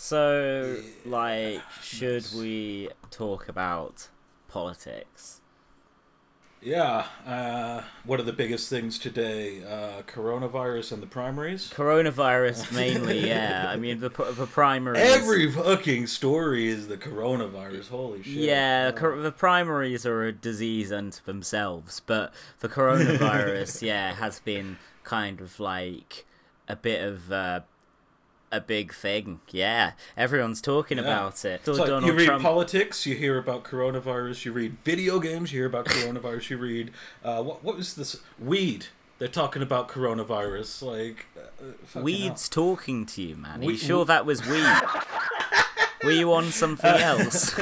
So, like, should we talk about politics? Yeah. Uh, what are the biggest things today? Uh, coronavirus and the primaries. Coronavirus mainly, yeah. I mean, the the primaries. Every fucking story is the coronavirus. Holy shit. Yeah, the primaries are a disease unto themselves, but the coronavirus, yeah, has been kind of like a bit of. Uh, a big thing. Yeah, everyone's talking Yeah. about it. It's like you read Trump. politics, you hear about coronavirus. You read video games, you hear about coronavirus. You read uh, what? What was this? Weed. They're talking about coronavirus. Like uh, fucking Weed's talking to you, man. Are We- you sure that was weed? Were you on something else?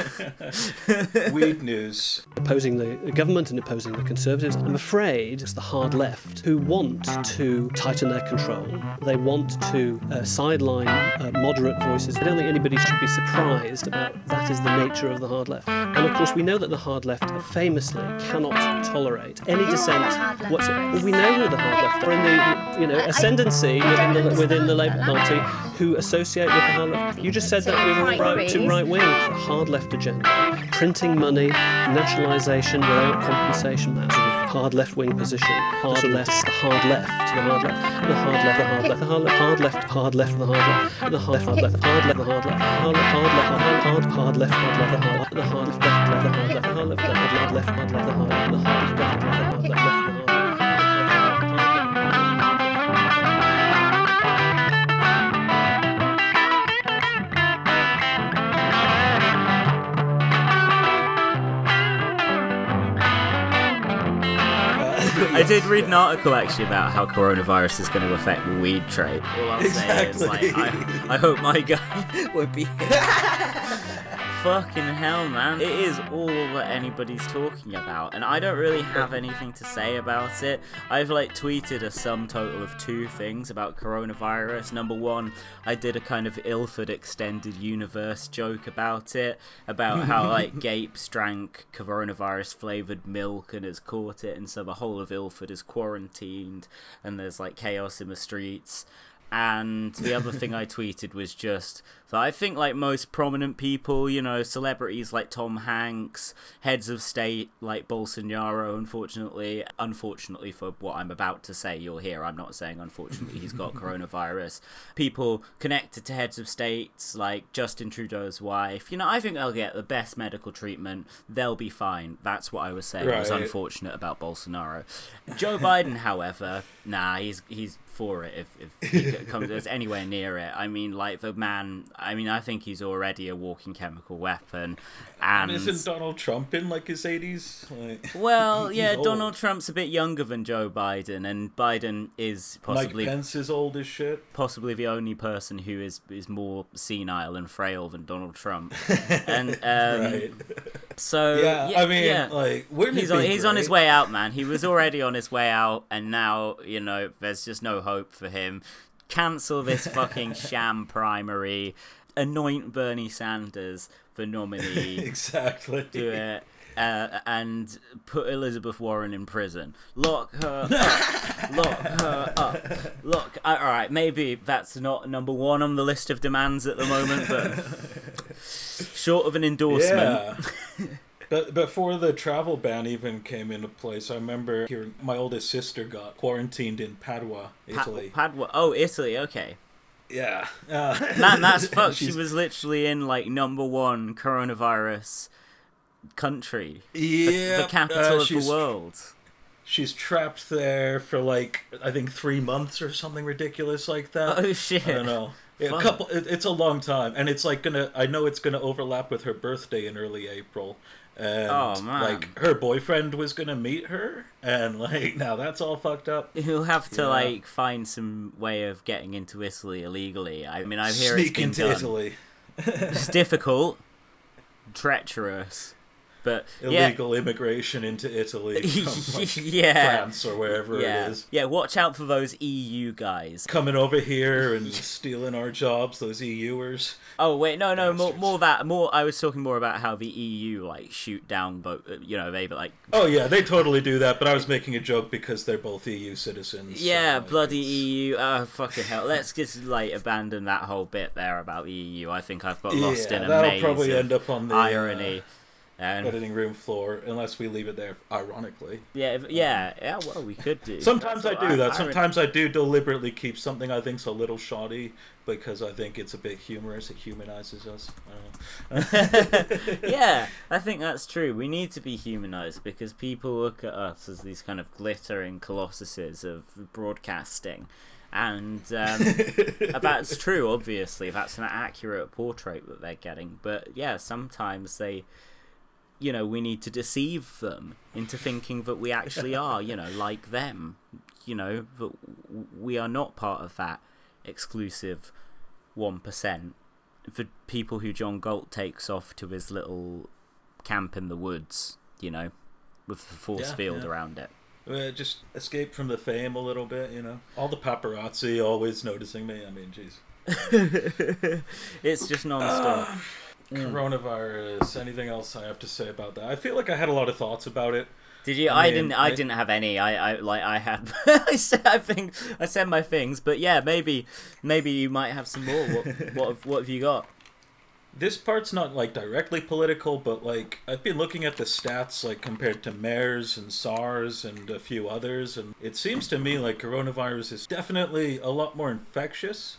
Weird news. opposing the government and opposing the Conservatives. I'm afraid it's the hard left who want to tighten their control. They want to uh, sideline uh, moderate voices. I don't think anybody should be surprised about that is the nature of the hard left. And of course, we know that the hard left famously cannot tolerate any dissent whatsoever. Well, we know who the hard left are in the you know ascendancy within the within the Labour Party who associate with the hard left. You just said that we were right to right wing, hard left agenda, printing money, nationalisation without compensation. That sort of hard left wing position. Hard left, the hard left, the hard left, the hard left, the hard left, the hard left, hard left, hard left, the hard left, the hard left hard left, hard left, the hard left, hard left, hard left, hard hard hard left, hard left, the hard left, the hard left, left, left, the hard left, the hard left, left, left, left, hard left, the hard left, the hard left, left, left, the hard left, left, left. I did read an article actually about how coronavirus is going to affect the weed trade. All I'll say is, like, Exactly. I, I hope my guy would be. Fucking hell, man. It is all that anybody's talking about, and I don't really have anything to say about it. I've, like, tweeted a sum total of two things about coronavirus. Number one, I did a kind of Ilford extended universe joke about it, about how, like, Gapes drank coronavirus flavored milk and has caught it, and so the whole of Ilford is quarantined, and there's, like, chaos in the streets. And the other thing I tweeted was just that I think, like most prominent people, you know, celebrities like Tom Hanks, heads of state like Bolsonaro, unfortunately, unfortunately for what I'm about to say, you'll hear I'm not saying unfortunately he's got coronavirus. People connected to heads of states like Justin Trudeau's wife, you know, I think they'll get the best medical treatment. They'll be fine. That's what I was saying. It was unfortunate about Bolsonaro. Joe Biden, however, nah, he's he's for it if, if he comes anywhere near it. I mean, like the man. I mean, I think he's already a walking chemical weapon. And, And isn't Donald Trump in like his eighties? Like, well, yeah, old. Donald Trump's a bit younger than Joe Biden, and Biden is possibly Mike Pence is old as shit. possibly the only person who is is more senile and frail than Donald Trump. and um, Right. so Yeah, yeah, I mean, yeah. like, he's on, he's on his way out, man. He was already on his way out, and now you know there's just no hope for him. Cancel this fucking sham primary. Anoint Bernie Sanders for nominee. Exactly. Do it. Uh, and put Elizabeth Warren in prison. Lock her up. Lock her up. Look, all right, maybe that's not number one on the list of demands at the moment, but short of an endorsement. Yeah. But before the travel ban even came into place, I remember hearing my oldest sister got quarantined in Padua, Pa- Italy. Padua. Oh, Italy. Okay. yeah. Uh, Man, that's fucked. She was literally in like number one coronavirus country, the, Yeah. the capital uh, of the world. She's trapped there for like I think three months or something ridiculous like that. Oh shit! I don't know. Yeah, a couple. It, it's a long time, and it's like gonna. I know it's gonna overlap with her birthday in early April. And Oh, man. like her boyfriend was gonna meet her, and like now that's all fucked up. He'll have to Yeah. like find some way of getting into Italy illegally. I mean, I hear Sneak it's into done. Italy. It's difficult, treacherous, But yeah, illegal immigration into Italy from like, yeah, France or wherever yeah, it is. yeah. Watch out for those EU guys. Coming over here and stealing our jobs, those EUers. Oh wait, no, no, more, Bastards. more that, more. I was talking more about how the EU like shoot down, but you know they like Oh yeah, they totally do that. But I was making a joke because they're both EU citizens. Yeah, like, bloody it's- EU. Oh, fucking hell. Let's just, like, abandon that whole bit there about the EU. I think I've got lost Yeah, in a that'll maze probably end up on the, uh, and editing room floor, unless we leave it there. Ironically, yeah, if- yeah, yeah, well, we could do. sometimes I do what that. I- Sometimes I do deliberately keep something I think's a little shoddy because I think it's a bit humorous. It humanizes us. I yeah, I think that's true. We need to be humanized because people look at us as these kind of glittering colossuses of broadcasting. And um, that's true, obviously. That's an accurate portrait that they're getting. But yeah, sometimes they, you know, we need to deceive them into thinking that we actually are, you know, like them. You know, that we are not part of that exclusive 1% for people who John Galt takes off to his little camp in the woods, you know, with the force Yeah, field yeah. around it. Uh, just escape from the fame a little bit, you know. All the paparazzi always noticing me. I mean, jeez. it's just non-stop. Mm. Coronavirus. Anything else I have to say about that? I feel like I had a lot of thoughts about it. Did you? I I, mean, didn't. I, I- didn't have any. I, I like. I had. I said. I think. I said my things. But yeah, maybe. Maybe you might have some more. What? What? Have, what have you got? This part's not like directly political, but like I've been looking at the stats like compared to MERS and SARS and a few others, and it seems to me like coronavirus is definitely a lot more infectious,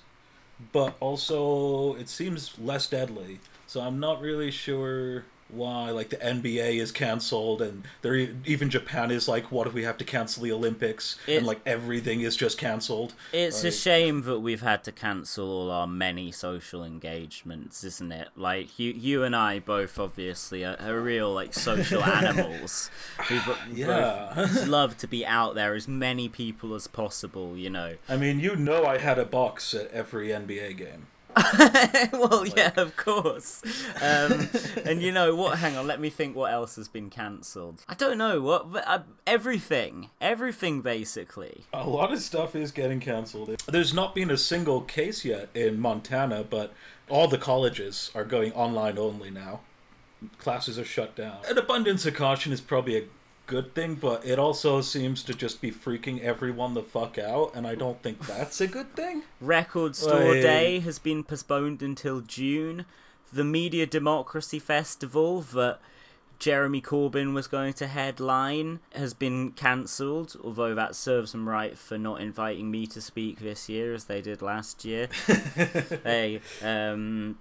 but also it seems less deadly. So I'm not really sure why like the NBA is canceled and there even Japan is like what if we have to cancel the Olympics It's- and like everything is just canceled. It's a shame that we've had to cancel all our many social engagements, isn't it? Like you, you and I both obviously are, are real like social animals who bo- Yeah. both love to be out there as many people as possible. You know. I mean, you know I had a box at every NBA game. well, yeah, of course. Um, and you know what? Hang on, let me think. What else has been cancelled? I don't know. What? but, Uh, everything. Everything, basically. A lot of stuff is getting canceled. There's not been a single case yet in Montana, but all the colleges are going online only now. Classes are shut down. An abundance of caution is probably a good thing, but it also seems to just be freaking everyone the fuck out, and I don't think that's a good thing. Record Store Like- Day has been postponed until June. The Media Democracy Festival that Jeremy Corbyn was going to headline has been cancelled, although that serves him right for not inviting me to speak this year as they did last year. hey, um.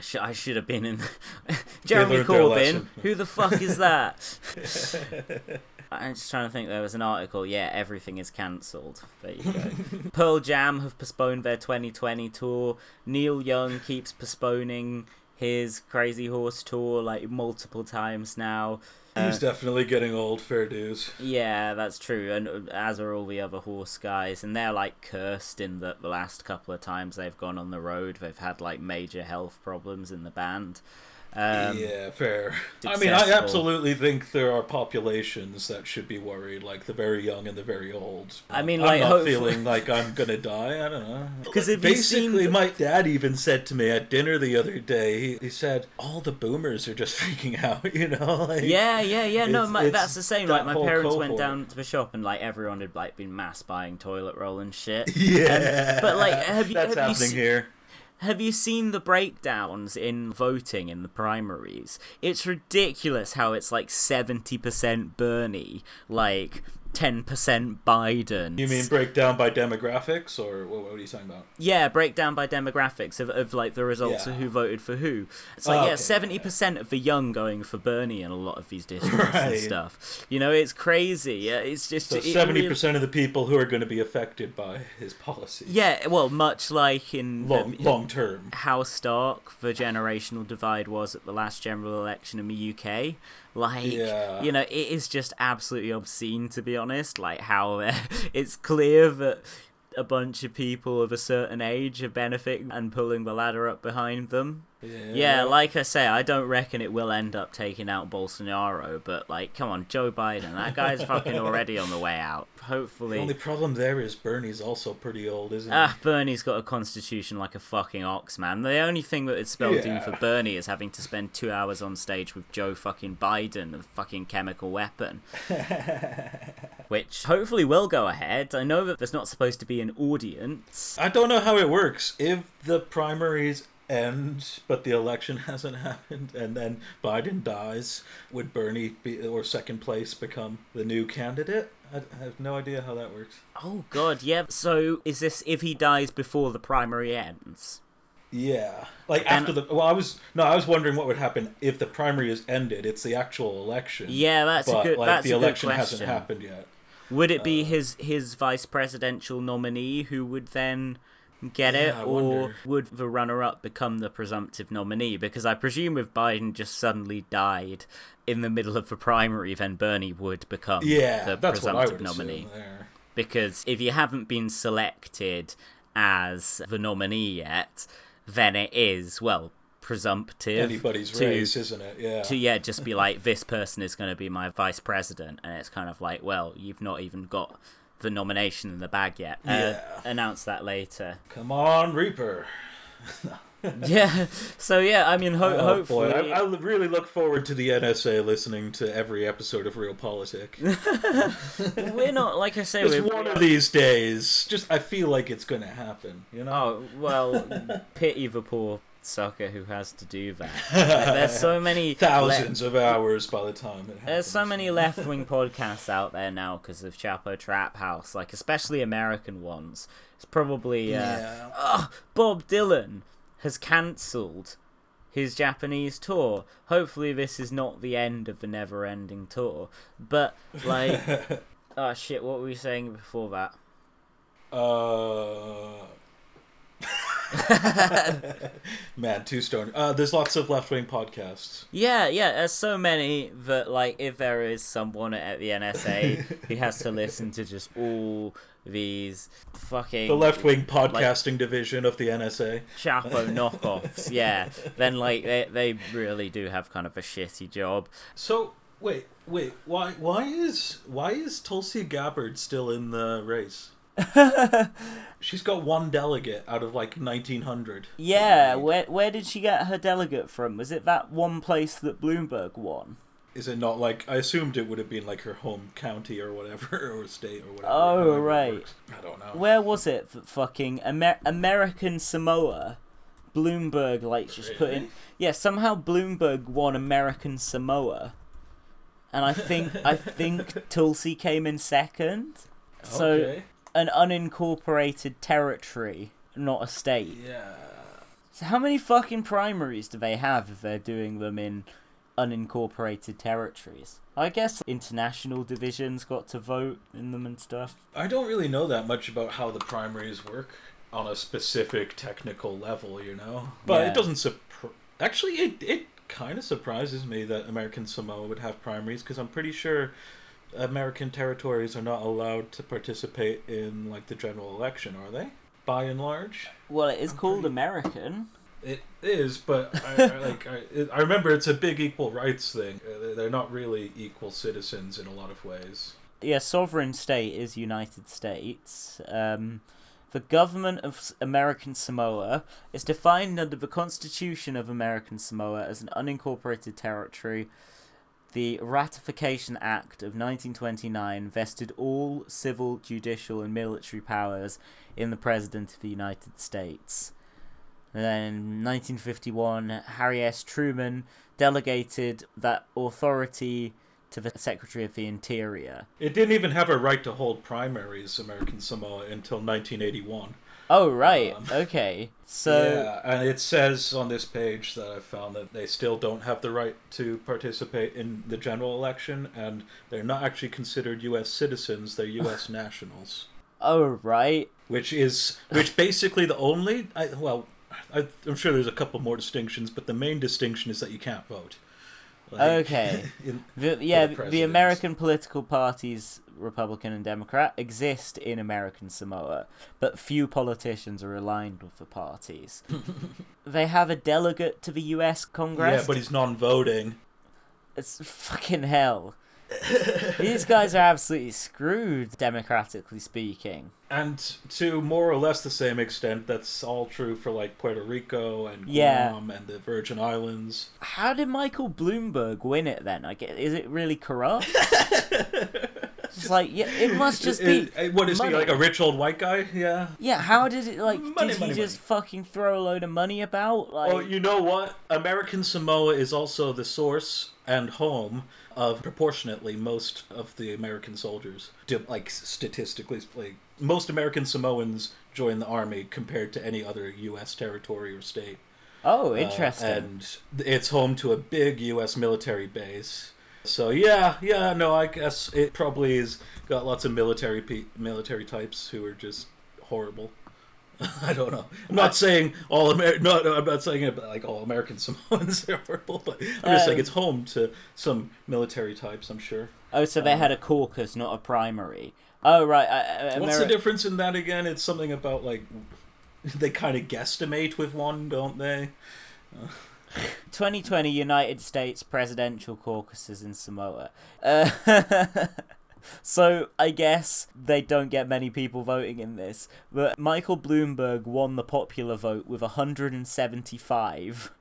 Sh- I should have been in. Jeremy Corbyn. Who the fuck is that? I'm just trying to think. There was an article. Yeah, everything is cancelled. There you go. Pearl Jam have postponed their 2020 tour. Neil Young keeps postponing his Crazy Horse tour like multiple times now. He's definitely getting old, fair dues. Yeah, that's true, and uh, as are all the other horse guys, and they're like cursed in that the last couple of times they've gone on the road, they've had like major health problems in the band. Um, yeah, fair. I mean, I absolutely think there are populations that should be worried, like the very young and the very old. I mean, I'm like, not hopefully- feeling like I'm gonna die. I don't know. Because you've seen basically, my dad even said to me at dinner the other day, he, he said, "All the boomers are just freaking out," you know? Like, Yeah, yeah, yeah. No, my, that's the same. that Like my parents went down to the shop and like everyone had like been mass buying toilet roll and shit. yeah. but, like, have you- That's have you happening se- here. Have you seen the breakdowns in voting in the primaries? It's ridiculous how it's like 70% Bernie, like 10% Biden. You mean breakdown by demographics, or what, what are you talking about? Yeah, breakdown by demographics of, of like the results of who voted for who. It's like Oh, yeah, okay, seventy percent of the young going for Bernie in a lot of these districts and stuff. You know, it's crazy. Yeah, it's just So it seventy really- percent of the people who are going to be affected by his policies. Yeah, well, much like in long um, long term. how stark the generational divide was at the last general election in the UK. Like, Yeah. you know, it is just absolutely obscene to be honest. Like how uh, it's clear that a bunch of people of a certain age are benefiting and pulling the ladder up behind them. Yeah, like I say, I don't reckon it will end up taking out Bolsonaro, but like, come on, Joe Biden, that guy's fucking already on the way out. Hopefully. The only problem there is Bernie's also pretty old, isn't he? Ah, Bernie's got a constitution like a fucking ox, man. The only thing that it's spelled in Yeah. for Bernie is having to spend two hours on stage with Joe fucking Biden, a fucking chemical weapon. Which hopefully will go ahead. I know that there's not supposed to be an audience. I don't know how it works. If the primaries end, but the election hasn't happened, and then Biden dies, would Bernie be or second place become the new candidate? I have no idea how that works. Oh god, yeah. So is this if he dies before the primary ends? Yeah, like And- after the. Well, I was no, I was wondering what would happen if the primary is ended. It's the actual election. Yeah, that's but a good like that's the a good election question. hasn't happened yet. Would it Uh, be his his vice presidential nominee who would then get it, Yeah, or would the runner up become the presumptive nominee? Because I presume if Biden just suddenly died in the middle of the primary, then Bernie would become Yeah, the that's what I presumptive nominee. Because if you haven't been selected as the nominee yet, then it is well presumptive Anybody's to race, isn't it? Yeah. to yeah just be like this person is going to be my vice president and it's kind of like well you've not even got the nomination in the bag yet uh, Yeah. announce that later Come on, Reaper. yeah so yeah i mean ho- Oh, hopefully boy, I, I really look forward to the NSA listening to every episode of Real Politic. we're not like i say we're one of these days. Just I feel like it's gonna happen. You know. oh well pity the poor sucker who has to do that Like, there's so many le- Thousands of hours by the time it happens. There's so many left wing podcasts out there now because of Chapo Trap House, like especially American ones. It's probably uh, Yeah. Ugh, Bob Dylan has cancelled his Japanese tour. Hopefully, this is not the end of the never ending tour. But, like, oh shit, what were we saying before that? Uh. Man, two stone. Uh, there's lots of left wing podcasts. Yeah, yeah, there's so many that, like, if there is someone at the NSA who has to listen to just all these fucking. The left wing podcasting division of the NSA. Chapo knockoffs, yeah, then like they they really do have kind of a shitty job. So wait, wait. Why? Why is why is Tulsi Gabbard still in the race? She's got one delegate out of like 1900. Yeah, where where did she get her delegate from? Was it that one place that Bloomberg won? Is it not like I assumed it would have been like her home county or whatever or state or whatever. Oh, it right. I don't know. Where was it? F- fucking Amer- American Samoa. Bloomberg like just put in. Yeah, somehow Bloomberg won American Samoa, and I think I think Tulsi came in second. So okay. An unincorporated territory, not a state. Yeah. So how many fucking primaries do they have if they're doing them in unincorporated territories? I guess international divisions got to vote in them and stuff. I don't really know that much about how the primaries work on a specific technical level, you know. But Yeah. it doesn't surpri- actually it it kind of surprises me that American Samoa would have primaries because I'm pretty sure American territories are not allowed to participate in like the general election, are they? By and large, Well, it is I'm called pretty- American. it is, but I, I like I, I remember it's a big equal rights thing. Uh, They're not really equal citizens in a lot of ways. Yeah, sovereign state is United States. Um, the government of American Samoa is defined under the Constitution of American Samoa as an unincorporated territory. The Ratification Act of 1929 vested all civil, judicial, and military powers in the President of the United States. And then in 1951, Harry S. Truman delegated that authority to the Secretary of the Interior. It didn't even have a right to hold primaries, American Samoa, until 1981. Oh, right. Um, okay. So, yeah, and it says on this page that I found that they still don't have the right to participate in the general election, and they're not actually considered U.S. citizens; they're U.S. nationals. oh, right. Which is which basically the only I, well, I, I'm sure there's a couple more distinctions, but the main distinction is that you can't vote. Like, Okay. in- The, yeah, the presidents. American political parties, Republican and Democrat, exist in American Samoa, but few politicians are aligned with the parties. they have a delegate to the U.S. Congress. yeah, but he's non-voting. It's fucking hell. These guys are absolutely screwed, democratically speaking. And to more or less the same extent, that's all true for like Puerto Rico and Guam Yeah. and the Virgin Islands. How did Michael Bloomberg win it then? I get, is it really corrupt? it's like, yeah, it must just be. Uh, what is money. he like a rich old white guy? Yeah. Yeah, how did it like? Money, did money, he just fucking throw a load of money about? Like, Well, you know what? American Samoa is also the source and home of proportionately most of the American soldiers. Like statistically, like most American Samoans join the army compared to any other U.S. territory or state. oh, Uh, interesting. and it's home to a big U.S. military base. So yeah, yeah, no, I guess it probably is got lots of military pe- military types who are just horrible. I don't know. I'm not saying all Amer- no, no, I'm not saying it, like all American Samoans are horrible, but I'm just saying Um, it's home to some military types. I'm sure. oh, so they had a caucus, not a primary. Oh, right. Uh, uh, What's the difference in that again? It's something about like they kind of guesstimate with one, don't they? 2020 United States presidential caucuses in Samoa. Uh, so I guess they don't get many people voting in this, but Michael Bloomberg won the popular vote with 175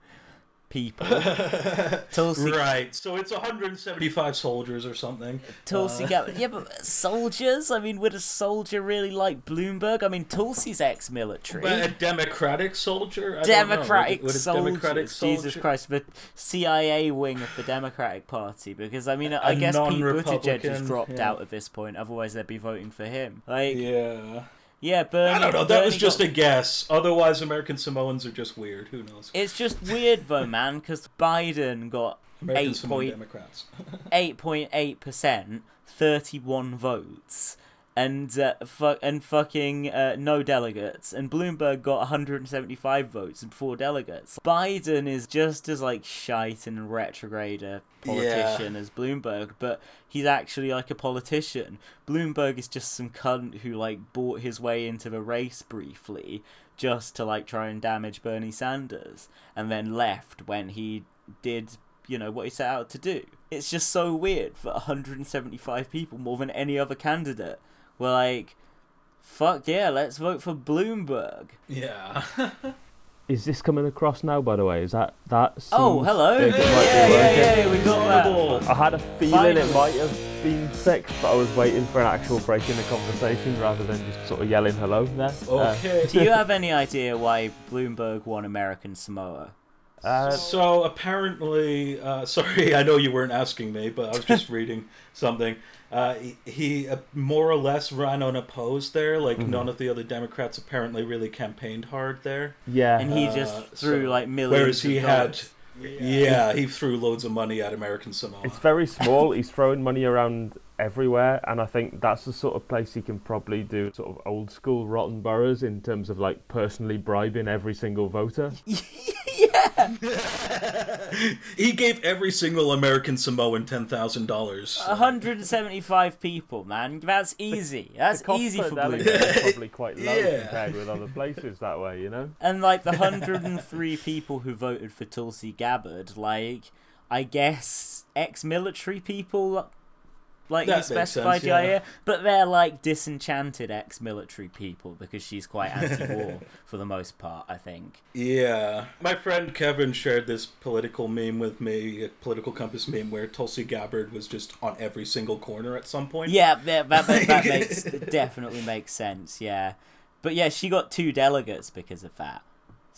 people. Tulsi Right. So it's 175 soldiers or something. Tulsi Uh, Gabbard. Yeah, but soldiers? I mean, would a soldier really like Bloomberg? I mean, Tulsi's ex-military. But a democratic soldier? I don't know. Democratic Would- would a soldiers. democratic Jesus soldier- Christ, the CIA wing of the Democratic Party. Because I mean, I A guess Pete Buttigieg has dropped yeah. out at this point. Otherwise, they'd be voting for him. Like, yeah, Yeah. Bernie. I don't know. That was just got- a guess. Otherwise, American Samoans are just weird. Who knows? It's just weird though, man. Because Biden got American eight Samoan Democrats. eight point eight percent, thirty-one votes, and uh, fu- and fucking uh, no delegates. And Bloomberg got one hundred and seventy-five votes and four delegates. Biden is just as like shite and retrograde a politician as Bloomberg, but he's actually like a politician. Bloomberg is just some cunt who like bought his way into the race briefly just to like try and damage Bernie Sanders and then left when he did you know what he set out to do. It's just so weird that 175 people, more than any other candidate, were like, "Fuck yeah, let's vote for Bloomberg." yeah. Is this coming across now? By the way, is that that? Oh, hello. Yeah, it might be yeah, yeah, yeah, we got that. I had a feeling Finally. it might have been fixed, but I was waiting for an actual break in the conversation rather than just sort of yelling hello there. Uh, Okay. Do you have any idea why Bloomberg won American Samoa? Uh, So apparently, uh, sorry, I know you weren't asking me, but I was just reading something. Uh, he, he uh, more or less ran unopposed there. Like Mm-hmm. none of the other Democrats apparently really campaigned hard there. yeah. And he Uh, just threw so- like millions. Whereas he of had, dollars. yeah, he threw loads of money at American Samoa. It's very small. He's throwing money around everywhere, and I think that's the sort of place he can probably do sort of old school rotten boroughs in terms of like personally bribing every single voter. he gave every single American Samoan ten thousand dollars. 175 people, man. That's easy. That's The cost easy for delegate Bloomberg. is probably quite low Yeah. compared with other places that way, you know. And like the 103 people who voted for Tulsi Gabbard, like I guess ex-military people, like That you specified, sense, yeah. Jair, but they're like disenchanted ex-military people because she's quite anti-war for the most part. I think. Yeah. My friend Kevin shared this political meme with me, a political compass meme, where Tulsi Gabbard was just on every single corner at some point. Yeah, that that, that, that makes definitely makes sense. Yeah, but yeah, she got two delegates because of that.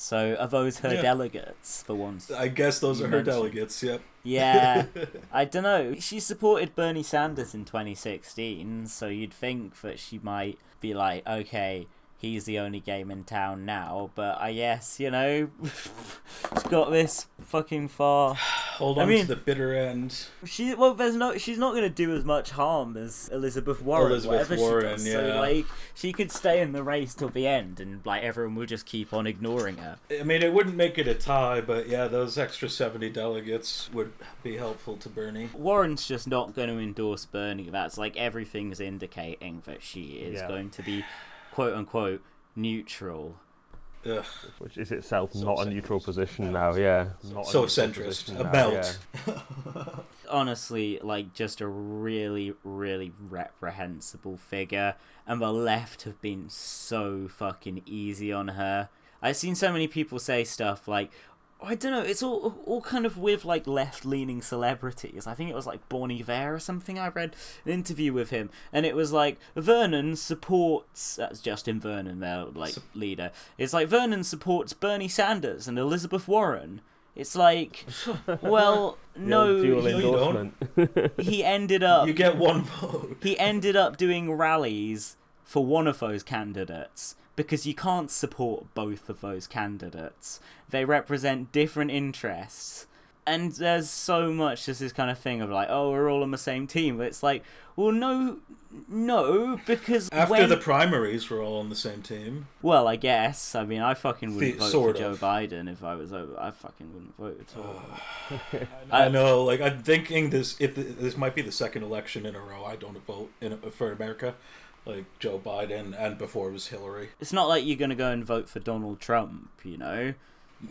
So are those her Yeah. delegates for once? I guess those are her mentioned- delegates, yep. Yeah, I don't know. She supported Bernie Sanders in 2016, so you'd think that she might be like, okay, he's the only game in town now. But I guess you know, she's got this fucking far. hold on I on mean- to the bitter end. She well, there's no. She's not going to do as much harm as Elizabeth Warren. Elizabeth whatever Warren, she does. yeah. So like, she could stay in the race till the end, and like everyone will just keep on ignoring her. I mean, it wouldn't make it a tie, but yeah, those extra 70 delegates would be helpful to Bernie. Warren's just not going to endorse Bernie. That's like everything's indicating that she is Yeah. going to be, quote unquote, neutral. Ugh, Which is itself So not a neutral position now, yeah. Not a so neutral centrist. A now, belt. yeah. honestly like just a really really reprehensible figure and the left have been so fucking easy on her i've seen so many people say stuff like I don't know. It's all all kind of with like left leaning celebrities. I think it was like Bon Iver or something. I read an interview with him, and it was like Vernon supports. That's Justin Vernon, their like leader. It's like Vernon supports Bernie Sanders and Elizabeth Warren. It's like, well, no, old dual you endorsement. he ended up You get one vote. he ended up doing rallies for one of those candidates because you can't support both of those candidates. They represent different interests. And there's so much just this kind of thing of like, oh, we're all on the same team. But it's like, well, no, no, because After when... the primaries, we're all on the same team. well, I guess. I mean, I fucking wouldn't The- vote sort for Joe. Biden if I was over. I fucking wouldn't vote at all. I uh, know, like I'm thinking this. If th this might be the second election in a row, I don't vote in for America, like Joe Biden, and before it was Hillary. It's not like you're gonna go and vote for Donald Trump, you know.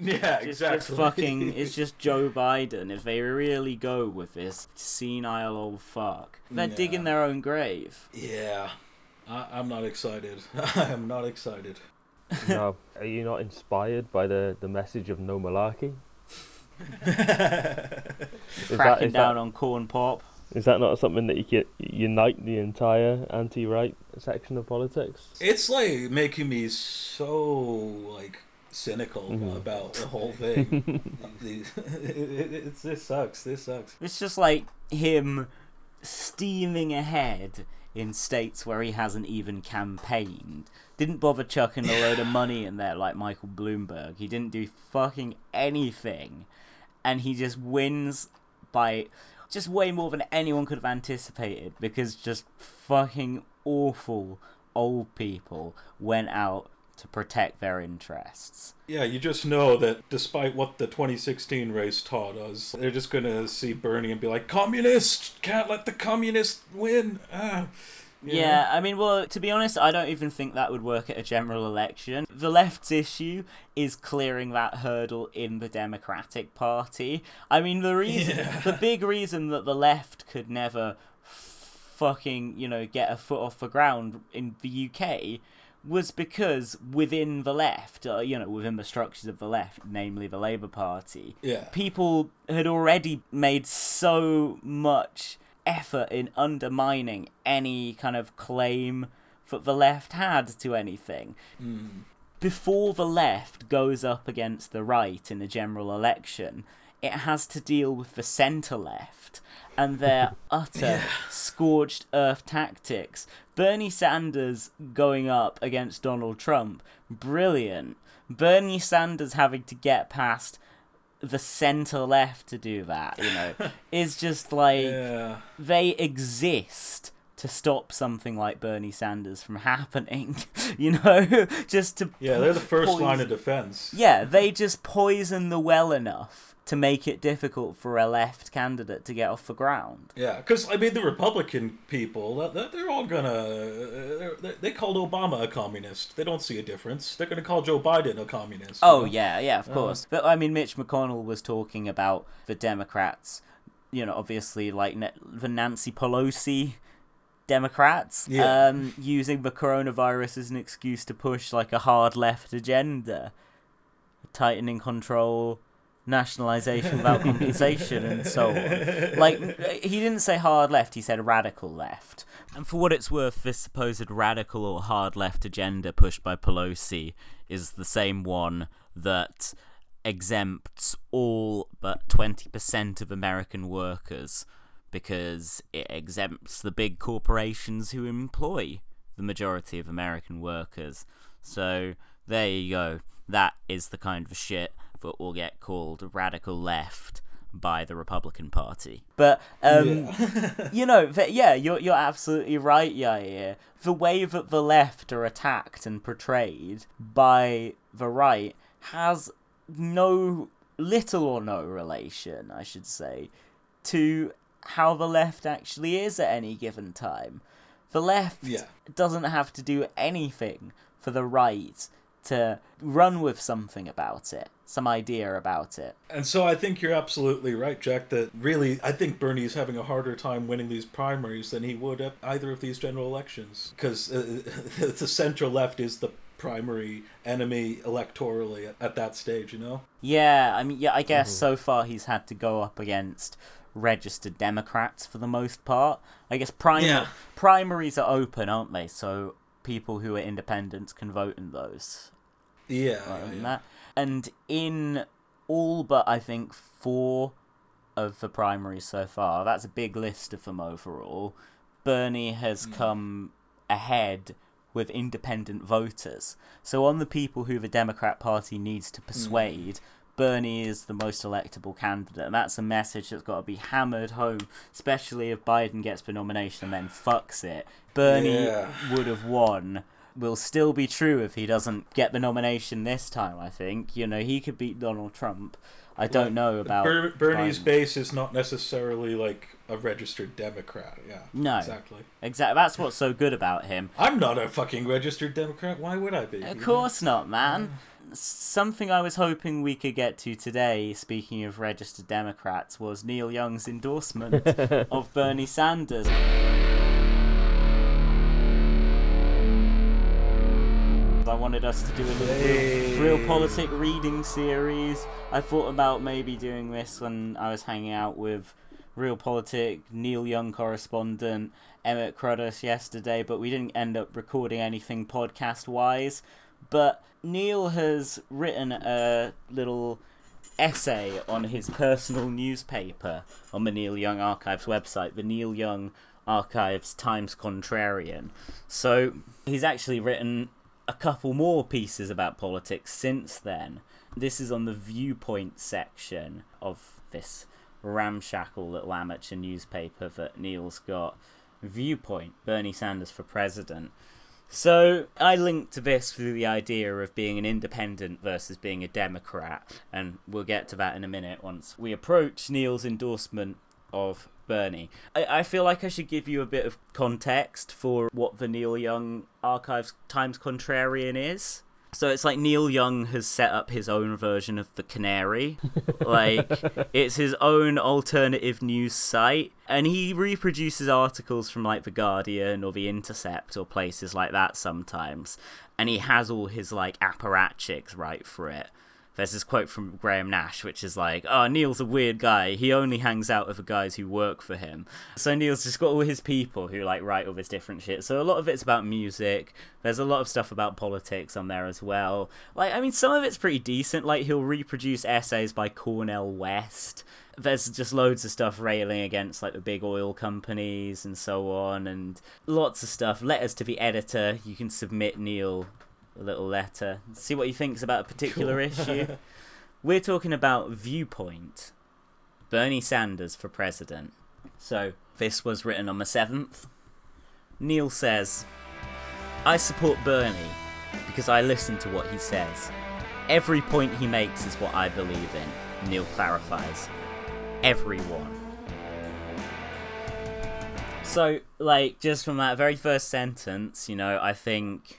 Yeah, It's exactly. just fucking. It's just Joe Biden. If they really go with this senile old fuck, they're Yeah. digging their own grave. yeah, I, I'm not excited. I am not excited. no. Are you not inspired by the, the message of no malarkey? Is Cracking is down on corn pop. Is that not something that you could unite the entire anti-right section of politics? It's like making me so like cynical Mhm. about the whole thing. The- it, it, it's this sucks. This sucks. It's just like him steaming ahead in states where he hasn't even campaigned. Didn't bother chucking a load of money in there like Michael Bloomberg. He didn't do fucking anything. And he just wins by just way more than anyone could have anticipated because just fucking awful old people went out to protect their interests. Yeah, you just know that despite what the 2016 race taught us, they're just gonna see Bernie and be like, "Communist! Can't let the communist win." Ah. Yeah, know? I mean, well, to be honest, I don't even think that would work at a general election. The left's issue is clearing that hurdle in the Democratic Party. I mean, the reason, Yeah. the big reason that the left could never fucking, you know, get a foot off the ground in the UK was because within the left, uh, you know, within the structures of the left, namely the Labour Party, Yeah. people had already made so much effort in undermining any kind of claim that the left had to anything. Mm. Before the left goes up against the right in the general election, it has to deal with the centre left and their utter scorched earth tactics. Bernie Sanders going up against Donald Trump, brilliant. Bernie Sanders having to get past the centre left to do that, you know, is just like Yeah. they exist to stop something like Bernie Sanders from happening, you know, just to Yeah, they're the first poison- line of defense. yeah, they just poison the well enough to make it difficult for a left candidate to get off the ground. Yeah, because I mean, the Republican people, they're all gonna. They called Obama a communist. They don't see a difference. They're gonna call Joe Biden a communist. Oh yeah, yeah, of course. But I mean, Mitch McConnell was talking about the Democrats. You know, obviously, like the Nancy Pelosi Democrats, Yeah. um, using the coronavirus as an excuse to push like a hard left agenda, tightening control, nationalization without compensation, and so on. Like he didn't say hard left; he said radical left. And for what it's worth, this supposed radical or hard left agenda pushed by Pelosi is the same one that exempts all but 20% of American workers because it exempts the big corporations who employ the majority of American workers. So there you go. That is the kind of shit that will get called radical left by the Republican Party. But um, Yeah. you know, yeah, you're you're absolutely right, Yair. The way that the left are attacked and portrayed by the right has no little or no relation, I should say, to how the left actually is at any given time. The left Yeah. doesn't have to do anything for the right to run with something about it, some idea about it. And so I think you're absolutely right, Jack, that really, I think Bernie is having a harder time winning these primaries than he would at either of these general elections. Because uh, the central left is the primary enemy electorally at, at that stage, you know? Yeah, I mean, yeah, I guess so far he's had to go up against registered Democrats for the most part. I guess prim- Yeah. primaries are open, aren't they? So people who are independents can vote in those. Yeah. Right, yeah. And in all but I think four of the primaries so far, that's a big list of them overall. Bernie has hmm. come ahead with independent voters. So on the people who the Democrat Party needs to hmm. persuade, Bernie is the most electable candidate. And that's a message that's got to be hammered home, especially if Biden gets the nomination and then fucks it. Bernie Yeah. would have won will still be true if he doesn't get the nomination this time, I think. You know, he could beat Donald Trump. I don't know about Ber- Bernie's Biden. base is not necessarily like a registered Democrat. Yeah. No. Exactly. Exactly. That's what's so good about him. I'm not a fucking registered Democrat. Why would I be? Of course not, man. Something I was hoping we could get to today, speaking of registered Democrats, was Neil Young's endorsement of Bernie Sanders. I wanted us to do a little Hey. real, real politic reading series. I thought about maybe doing this when I was hanging out with Real Politic, Neil Young correspondent, Emmett Cruddas yesterday, but we didn't end up recording anything podcast wise. But Neil has written a little essay on his personal newspaper on the Neil Young Archives website, the Neil Young Archives Times Contrarian. So he's actually written a couple more pieces about politics since then. This is on the viewpoint section of this ramshackle little amateur newspaper that Neil's got. Viewpoint Bernie Sanders for president. So I linked to this through the idea of being an independent versus being a Democrat, and we'll get to that in a minute once we approach Neil's endorsement of Bernie. I, I feel like I should give you a bit of context for what the Neil Young Archives Times Contrarian is. So it's like Neil Young has set up his own version of the Canary. like it's his own alternative news site and he reproduces articles from like the Guardian or the Intercept or places like that sometimes. And he has all his like apparatchiks right for it. There's this quote from Graham Nash, which is like, "Oh, Neil's a weird guy. He only hangs out with the guys who work for him." So Neil's just got all his people who like write all this different shit. So a lot of it's about music. There's a lot of stuff about politics on there as well. Like, I mean, some of it's pretty decent. Like he'll reproduce essays by Cornel West. There's just loads of stuff railing against like the big oil companies and so on, and lots of stuff. Letters to the editor. You can submit Neil a little letter. See what he thinks about a particular issue. We're talking about viewpoint. Bernie Sanders for president. So, this was written on the 7th. Neil says, I support Bernie because I listen to what he says. Every point he makes is what I believe in, Neil clarifies. Everyone. So, like, just from that very first sentence, you know, I think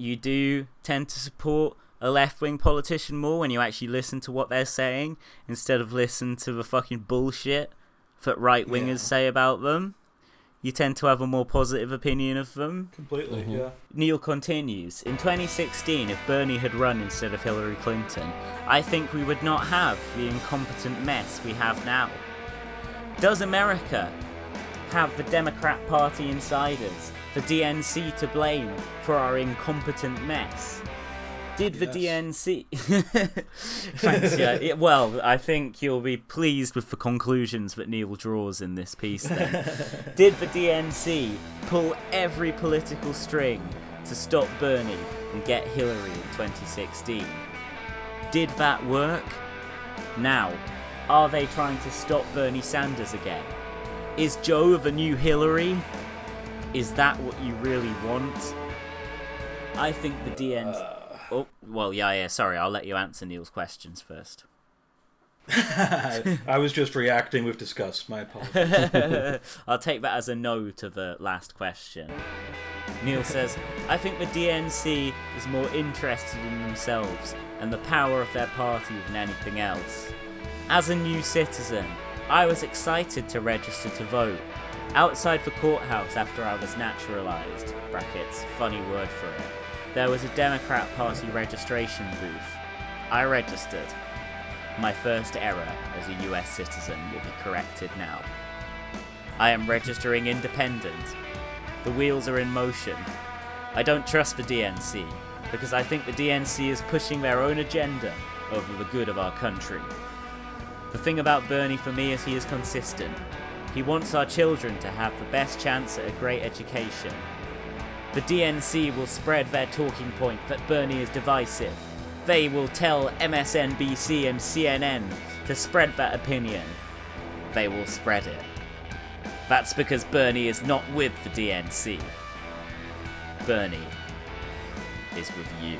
you do tend to support a left wing politician more when you actually listen to what they're saying instead of listen to the fucking bullshit that right wingers Yeah. say about them. You tend to have a more positive opinion of them. Completely, mm-hmm. yeah. Neil continues In 2016, if Bernie had run instead of Hillary Clinton, I think we would not have the incompetent mess we have now. Does America have the Democrat Party insiders, the DNC to blame for our incompetent mess? Did the DNC. Thanks, yeah. yeah. Well, I think you'll be pleased with the conclusions that Neil draws in this piece then. Did the DNC pull every political string to stop Bernie and get Hillary in 2016? Did that work? Now, Are they trying to stop Bernie Sanders again? Is Joe the new Hillary? Is that what you really want? I think the DNC. Uh. Oh, well, yeah, yeah, sorry, I'll let you answer Neil's questions first. I was just reacting with disgust. My apologies. I'll take that as a no to the last question. Neil says, I think the DNC is more interested in themselves and the power of their party than anything else. As a new citizen, I was excited to register to vote. Outside the courthouse after I was naturalized, brackets, funny word for it, there was a Democrat Party registration booth. I registered. My first error as a US citizen will be corrected now. I am registering independent. The wheels are in motion. I don't trust the DNC because I think the DNC is pushing their own agenda over the good of our country. The thing about Bernie for me is he is consistent. He wants our children to have the best chance at a great education. The DNC will spread their talking point that Bernie is divisive. They will tell MSNBC and CNN to spread that opinion. They will spread it. That's because Bernie is not with the DNC. Bernie is with you.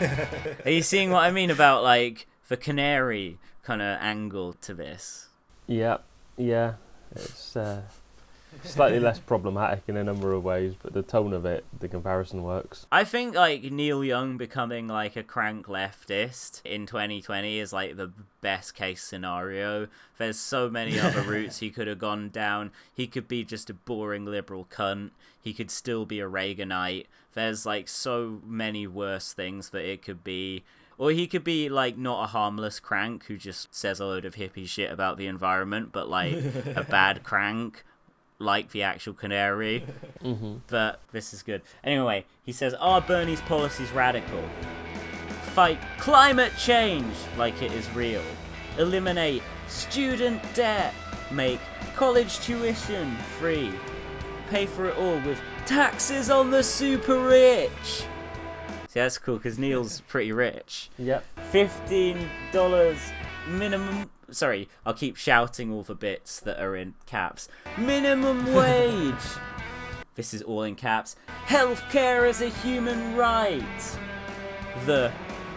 Are you seeing what I mean about like the canary kind of angle to this? Yeah, yeah. It's uh, slightly less problematic in a number of ways, but the tone of it, the comparison works. I think like Neil Young becoming like a crank leftist in 2020 is like the best case scenario. There's so many other routes he could have gone down. He could be just a boring liberal cunt. He could still be a Reaganite. There's like so many worse things that it could be. Or he could be like not a harmless crank who just says a load of hippie shit about the environment, but like a bad crank like the actual canary. Mm-hmm. But this is good. Anyway, he says, Are Bernie's policies radical? Fight climate change like it is real. Eliminate student debt. Make college tuition free. Pay for it all with taxes on the super rich. See, that's cool because Neil's pretty rich. Yep. Fifteen dollars minimum. Sorry, I'll keep shouting all the bits that are in caps. Minimum wage. this is all in caps. Healthcare is a human right. The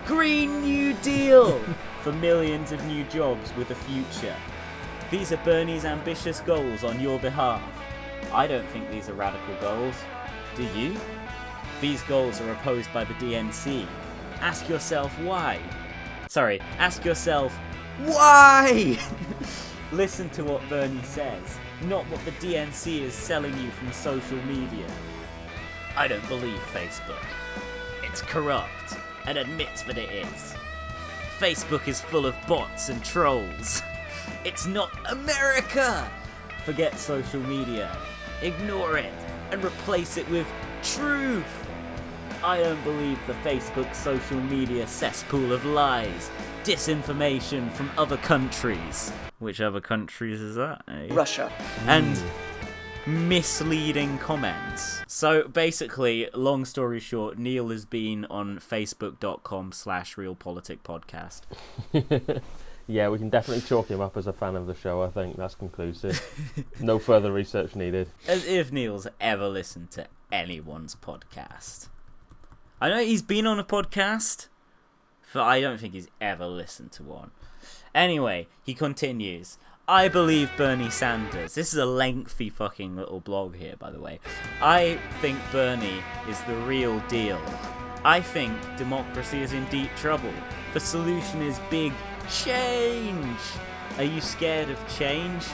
Green New Deal for millions of new jobs with a future. These are Bernie's ambitious goals on your behalf. I don't think these are radical goals. Do you? These goals are opposed by the DNC. Ask yourself why. Sorry, ask yourself why! Listen to what Bernie says, not what the DNC is selling you from social media. I don't believe Facebook. It's corrupt and admits that it is. Facebook is full of bots and trolls. It's not America! Forget social media. Ignore it and replace it with truth. I don't believe the Facebook social media cesspool of lies, disinformation from other countries. Which other countries is that? eh? Russia. And misleading comments. So basically, long story short, Neil has been on facebook.com slash realpoliticpodcast. Yeah, we can definitely chalk him up as a fan of the show. I think that's conclusive. no further research needed. As if Neil's ever listened to anyone's podcast. I know he's been on a podcast, but I don't think he's ever listened to one. Anyway, he continues. I believe Bernie Sanders. This is a lengthy fucking little blog here, by the way. I think Bernie is the real deal. I think democracy is in deep trouble. The solution is big change. Are you scared of change?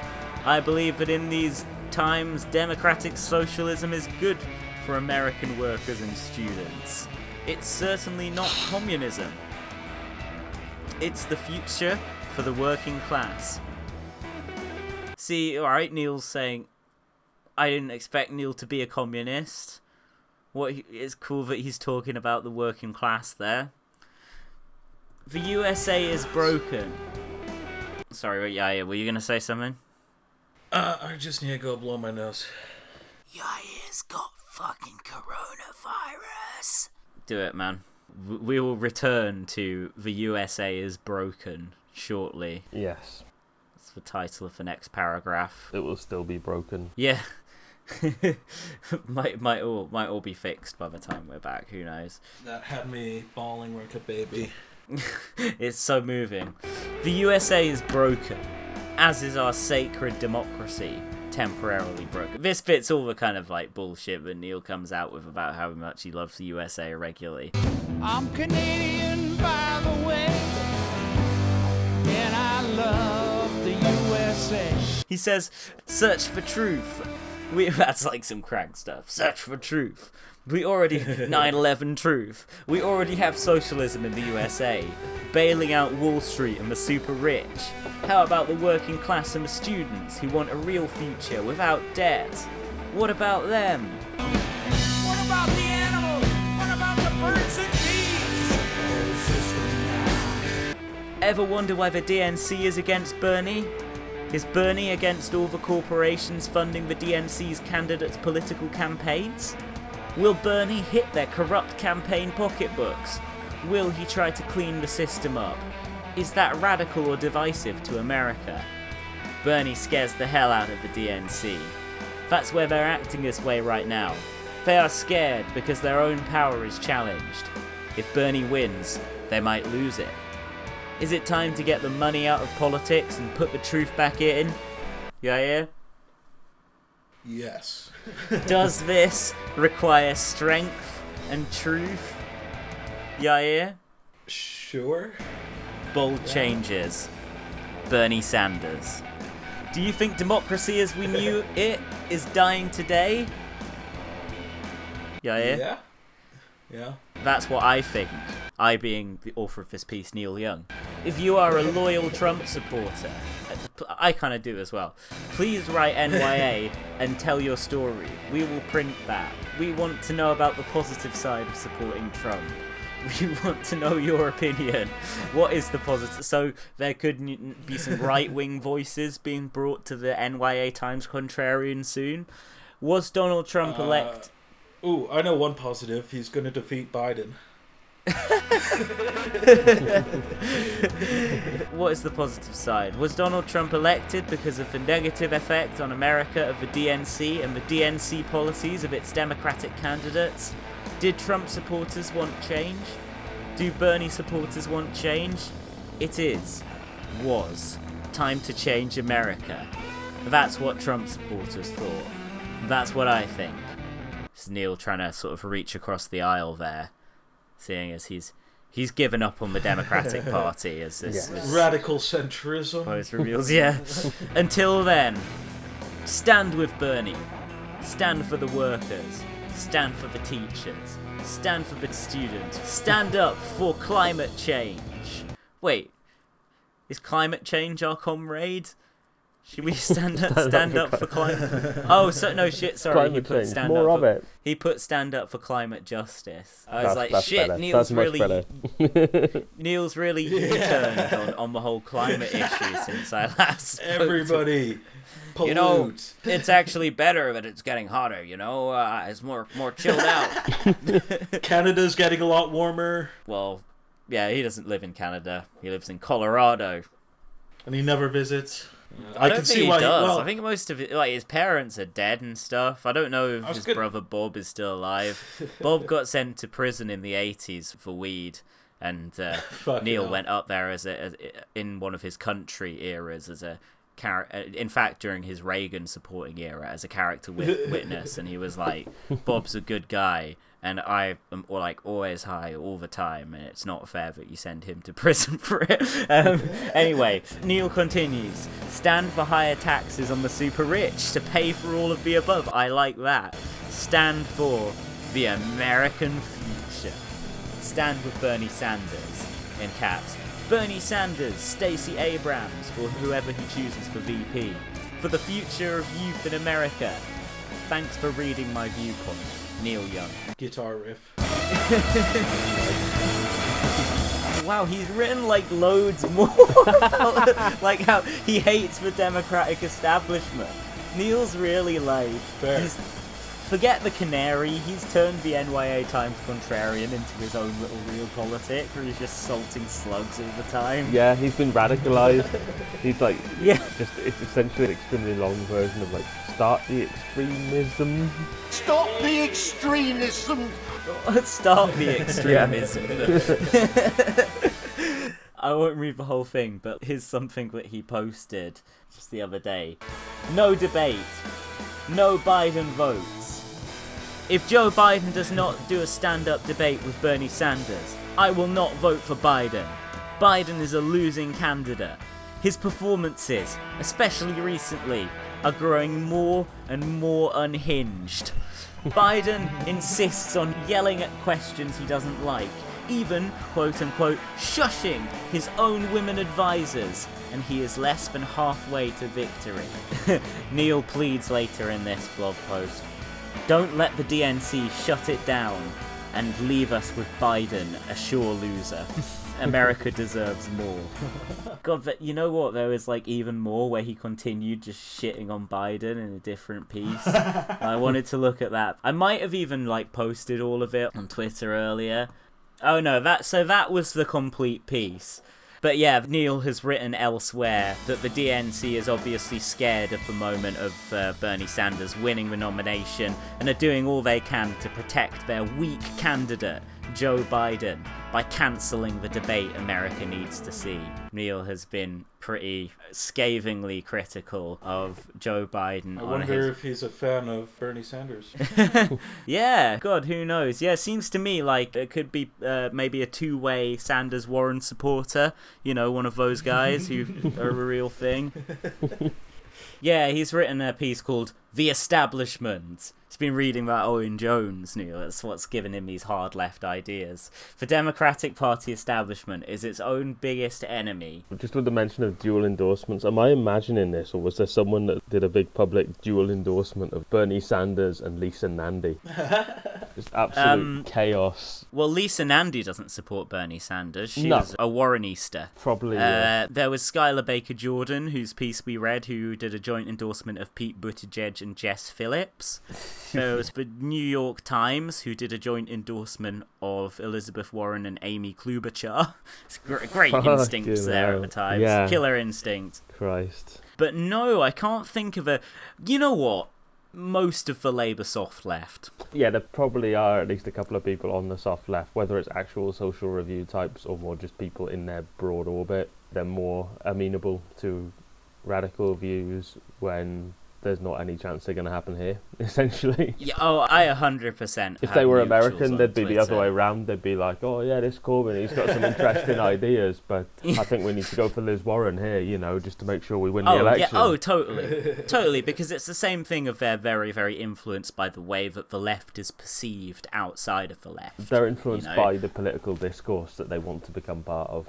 I believe that in these times, democratic socialism is good for American workers and students. It's certainly not communism. It's the future for the working class. See, alright, Neil's saying, I didn't expect Neil to be a communist. What he, it's cool that he's talking about the working class there. The USA is broken. Sorry, wait, yeah, yeah, were you gonna say something? Uh, I just need to go blow my nose. Yair's got fucking coronavirus. Do it, man. We will return to the USA is broken shortly. Yes. That's the title of the next paragraph. It will still be broken. Yeah. might might all might all be fixed by the time we're back. Who knows? That had me bawling like a baby. it's so moving. The USA is broken, as is our sacred democracy. Temporarily broken. This fits all the kind of like bullshit that Neil comes out with about how much he loves the USA regularly. I'm Canadian, by the way, and I love the USA. He says, "Search for truth." We that's like some crank stuff. Search for truth. We already 9/11 truth. We already have socialism in the USA, bailing out Wall Street and the super rich. How about the working class and the students who want a real future without debt? What about them? What about the animals? What about the birds and bees? Ever wonder why the DNC is against Bernie? Is Bernie against all the corporations funding the DNC's candidates' political campaigns? Will Bernie hit their corrupt campaign pocketbooks? Will he try to clean the system up? Is that radical or divisive to America? Bernie scares the hell out of the DNC. That's where they're acting this way right now. They are scared because their own power is challenged. If Bernie wins, they might lose it. Is it time to get the money out of politics and put the truth back in? Yeah, yeah. Yes. Does this require strength and truth? Yeah, yeah. Sure. Bold changes. Bernie Sanders. Do you think democracy as we knew it is dying today? Yeah, yeah. Yeah. Yeah. That's what I think. I being the author of this piece, Neil Young. If you are a loyal Trump supporter, I kind of do as well. Please write NYA and tell your story. We will print that. We want to know about the positive side of supporting Trump. We want to know your opinion. What is the positive? So there could be some right-wing voices being brought to the NYA Times Contrarian soon. Was Donald Trump uh, elect? Ooh, I know one positive. He's going to defeat Biden. What is the positive side? Was Donald Trump elected because of the negative effect on America of the DNC and the DNC policies of its Democratic candidates? Did Trump supporters want change? Do Bernie supporters want change? It is, was, time to change America. That's what Trump supporters thought. That's what I think. It's Neil trying to sort of reach across the aisle there, seeing as he's he's given up on the Democratic Party as this, Yeah. this Radical centrism. post reveals. Yeah. Until then, stand with Bernie. Stand for the workers. Stand for the teachers. Stand for the students. Stand up for climate change. Wait, is climate change our comrade? Should we stand up, stand up for climate? Oh, so no shit. Sorry, he put change. stand More up of for, it. He put stand up for climate justice. I was That's- like, that's shit. better. Neil's That's really. Neil's really U-turned on, on the whole climate issue since I last. Everybody pollute. You know, it's actually better that it's getting hotter. You know, uh, it's more more chilled out. Canada's getting a lot warmer, well, yeah, he doesn't live in Canada. He lives in Colorado. and he never visits. I, don't can think see he why. does. well, I think most of it, like his parents are dead and stuff. I don't know if his gonna- brother Bob is still alive. Bob got sent to prison in the '80s for weed, and uh, Neil hell. went up there as a as, in one of his country eras as a character. In fact, during his Reagan supporting era, as a character wit- witness, and he was like, "Bob's a good guy." And I am like always high all the time, and it's not fair that you send him to prison for it. Um, anyway, Neil continues: stand for higher taxes on the super rich to pay for all of the above. I like that. Stand for the American future. Stand with Bernie Sanders in caps. Bernie Sanders, Stacey Abrams, or whoever he chooses for VP. For the future of youth in America. Thanks for reading my viewpoint. Neil Young. guitar riff. Wow, he's written like loads more. like how he hates the Democratic establishment. Neil's really like Fair. he's forget the canary. He's turned the NYA Times contrarian into his own little real politic, where he's just salting slugs all the time. Yeah, he's been radicalized. He's like, Yeah. just it's essentially an extremely long version of like start the extremism. Stop the extremism! Start the extremism. I won't read the whole thing, but here's something that he posted just the other day. No debate. No Biden votes. If Joe Biden does not do a stand up debate with Bernie Sanders, I will not vote for Biden. Biden is a losing candidate. His performances, especially recently, are growing more and more unhinged. Biden insists on yelling at questions he doesn't like, even, quote unquote, shushing his own women advisors, and he is less than halfway to victory. Neil pleads later in this blog post Don't let the DNC shut it down and leave us with Biden, a sure loser. America deserves more. God, but you know what? There was like even more where he continued just shitting on Biden in a different piece. I wanted to look at that. I might have even like posted all of it on Twitter earlier. Oh no, that so that was the complete piece. But yeah, Neil has written elsewhere that the DNC is obviously scared of the moment of uh, Bernie Sanders winning the nomination and are doing all they can to protect their weak candidate, Joe Biden, by cancelling the debate America needs to see. Neil has been pretty scathingly critical of Joe Biden. I on wonder his... if he's a fan of Bernie Sanders. Yeah, God, who knows? Yeah, it seems to me like it could be uh, maybe a two-way Sanders Warren supporter. You know, one of those guys who are a real thing. Yeah, he's written a piece called "The Establishment." He's been reading about Owen Jones, Neil. That's what's given him these hard left ideas. The Democratic Party establishment is its own biggest enemy. Just with the mention of dual endorsements, am I imagining this, or was there someone that did a big public dual endorsement of Bernie Sanders and Lisa Nandy? Just absolute Um, chaos. Well, Lisa Nandy doesn't support Bernie Sanders. She's No. a Warrenista. Probably. yeah. Uh, there was Skylar Baker Jordan, whose piece we read, who did a joint endorsement of Pete Buttigieg and Jess Phillips. There was the New York Times, who did a joint endorsement of Elizabeth Warren and Amy Klobuchar. It's gr- great instincts there hell. at the Times. Yeah. Killer instinct. Christ. But no, I can't think of a. You know what? Most of the Labour soft left. Yeah, there probably are at least a couple of people on the soft left, whether it's actual social review types or more just people in their broad orbit. They're more amenable to radical views when there's not any chance they're going to happen here, essentially. Yeah, oh, I 100%. If they were American, they'd be the other way around. They'd be like, oh, yeah, this Corbyn, he's got some interesting ideas, but I think we need to go for Liz Warren here, you know, just to make sure we win the Oh yeah, oh totally, totally. Because it's the same thing of they're very, very influenced by the way that the left is perceived outside of the left. They're influenced know. by the political discourse that they want to become part of.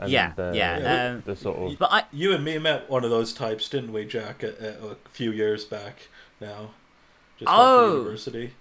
And Yeah, the, yeah, um, the sort of But I, you and me met one of those types, didn't we, Jack? A, a, a few years back now, just Oh. after university.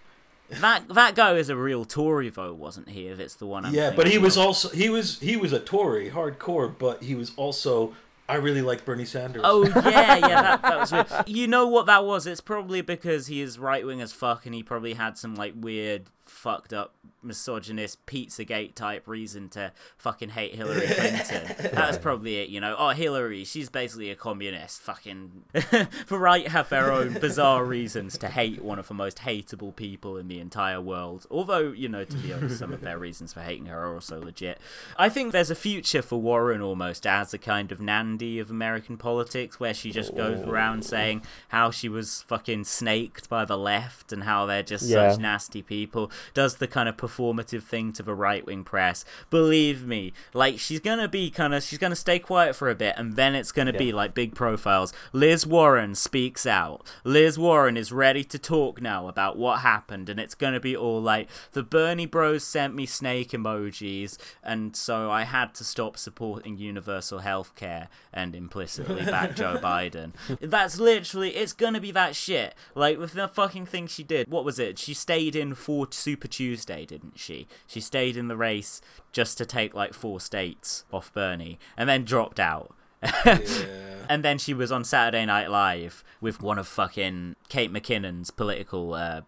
that that guy is a real Tory though, wasn't he? If it's the one I'm yeah, but he thinking was also he was he was a Tory, hardcore, but he was also I really like Bernie Sanders. Oh yeah, yeah, that, that was weird. You know what that was? It's probably because he is right wing as fuck, and he probably had some like weird, fucked up, misogynist Pizzagate type reason to fucking hate Hillary Clinton. that was probably it. You know, oh Hillary, she's basically a communist. Fucking the right have their own bizarre reasons to hate one of the most hateable people in the entire world. Although you know, to be honest, some of their reasons for hating her are also legit. I think there's a future for Warren almost as a kind of Nandy of American politics, where she just goes oh. around saying how she was fucking snaked by the left and how they're just Yeah. such nasty people. Does the kind of performative thing to the right wing press. Believe me, like she's gonna be kind of she's gonna stay quiet for a bit, and then it's gonna be like big profiles. Liz Warren speaks out. Liz Warren is ready to talk now about what happened, and it's gonna be all like the Bernie Bros sent me snake emojis, and so I had to stop supporting universal healthcare and implicitly back Joe Biden. That's literally it's gonna be that shit. Like with the fucking thing she did. What was it? She stayed in for Super Tuesday, didn't she? She stayed in the race just to take like four states off Bernie, and then dropped out. yeah. And then she was on Saturday Night Live with one of fucking Kate McKinnon's political uh,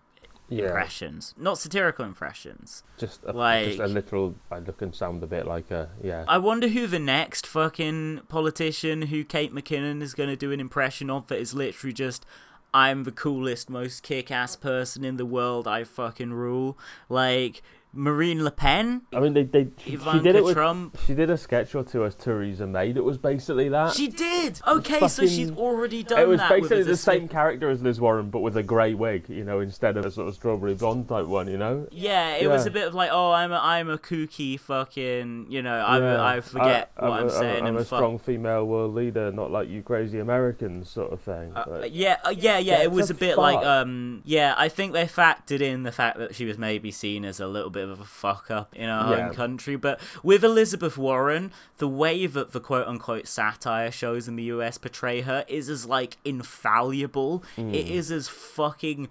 Yeah. impressions, not satirical impressions. Just a, Like- just a literal. I look and sound a bit like a yeah. I wonder who the next fucking politician who Kate McKinnon is going to do an impression of that is literally just I'm the coolest, most kick-ass person in the world. I fucking rule. Like Marine Le Pen. I mean, they they she, she did it with Trump. she did a sketch or two as Theresa May that was basically that. She did. Okay, so she's already done it was that. basically the same character as Liz Warren, but with a grey wig, you know, instead of a sort of strawberry blonde type one, you know. Yeah, it was a bit of like, oh, I'm a, I'm a kooky fucking, you know, I'm Yeah. I forget I, what I'm, a, saying I'm and a fuck. strong female world leader, not like you crazy Americans, sort of thing. Uh, Like, yeah, uh, yeah, yeah. It was a bit like, um, yeah. I think they factored in the fact that she was maybe seen as a little bit of a fuck up in our Yeah. home country. But with Elizabeth Warren, the way that the quote unquote satire shows in the US portray her is as like infallible. It Hmm. is as fucking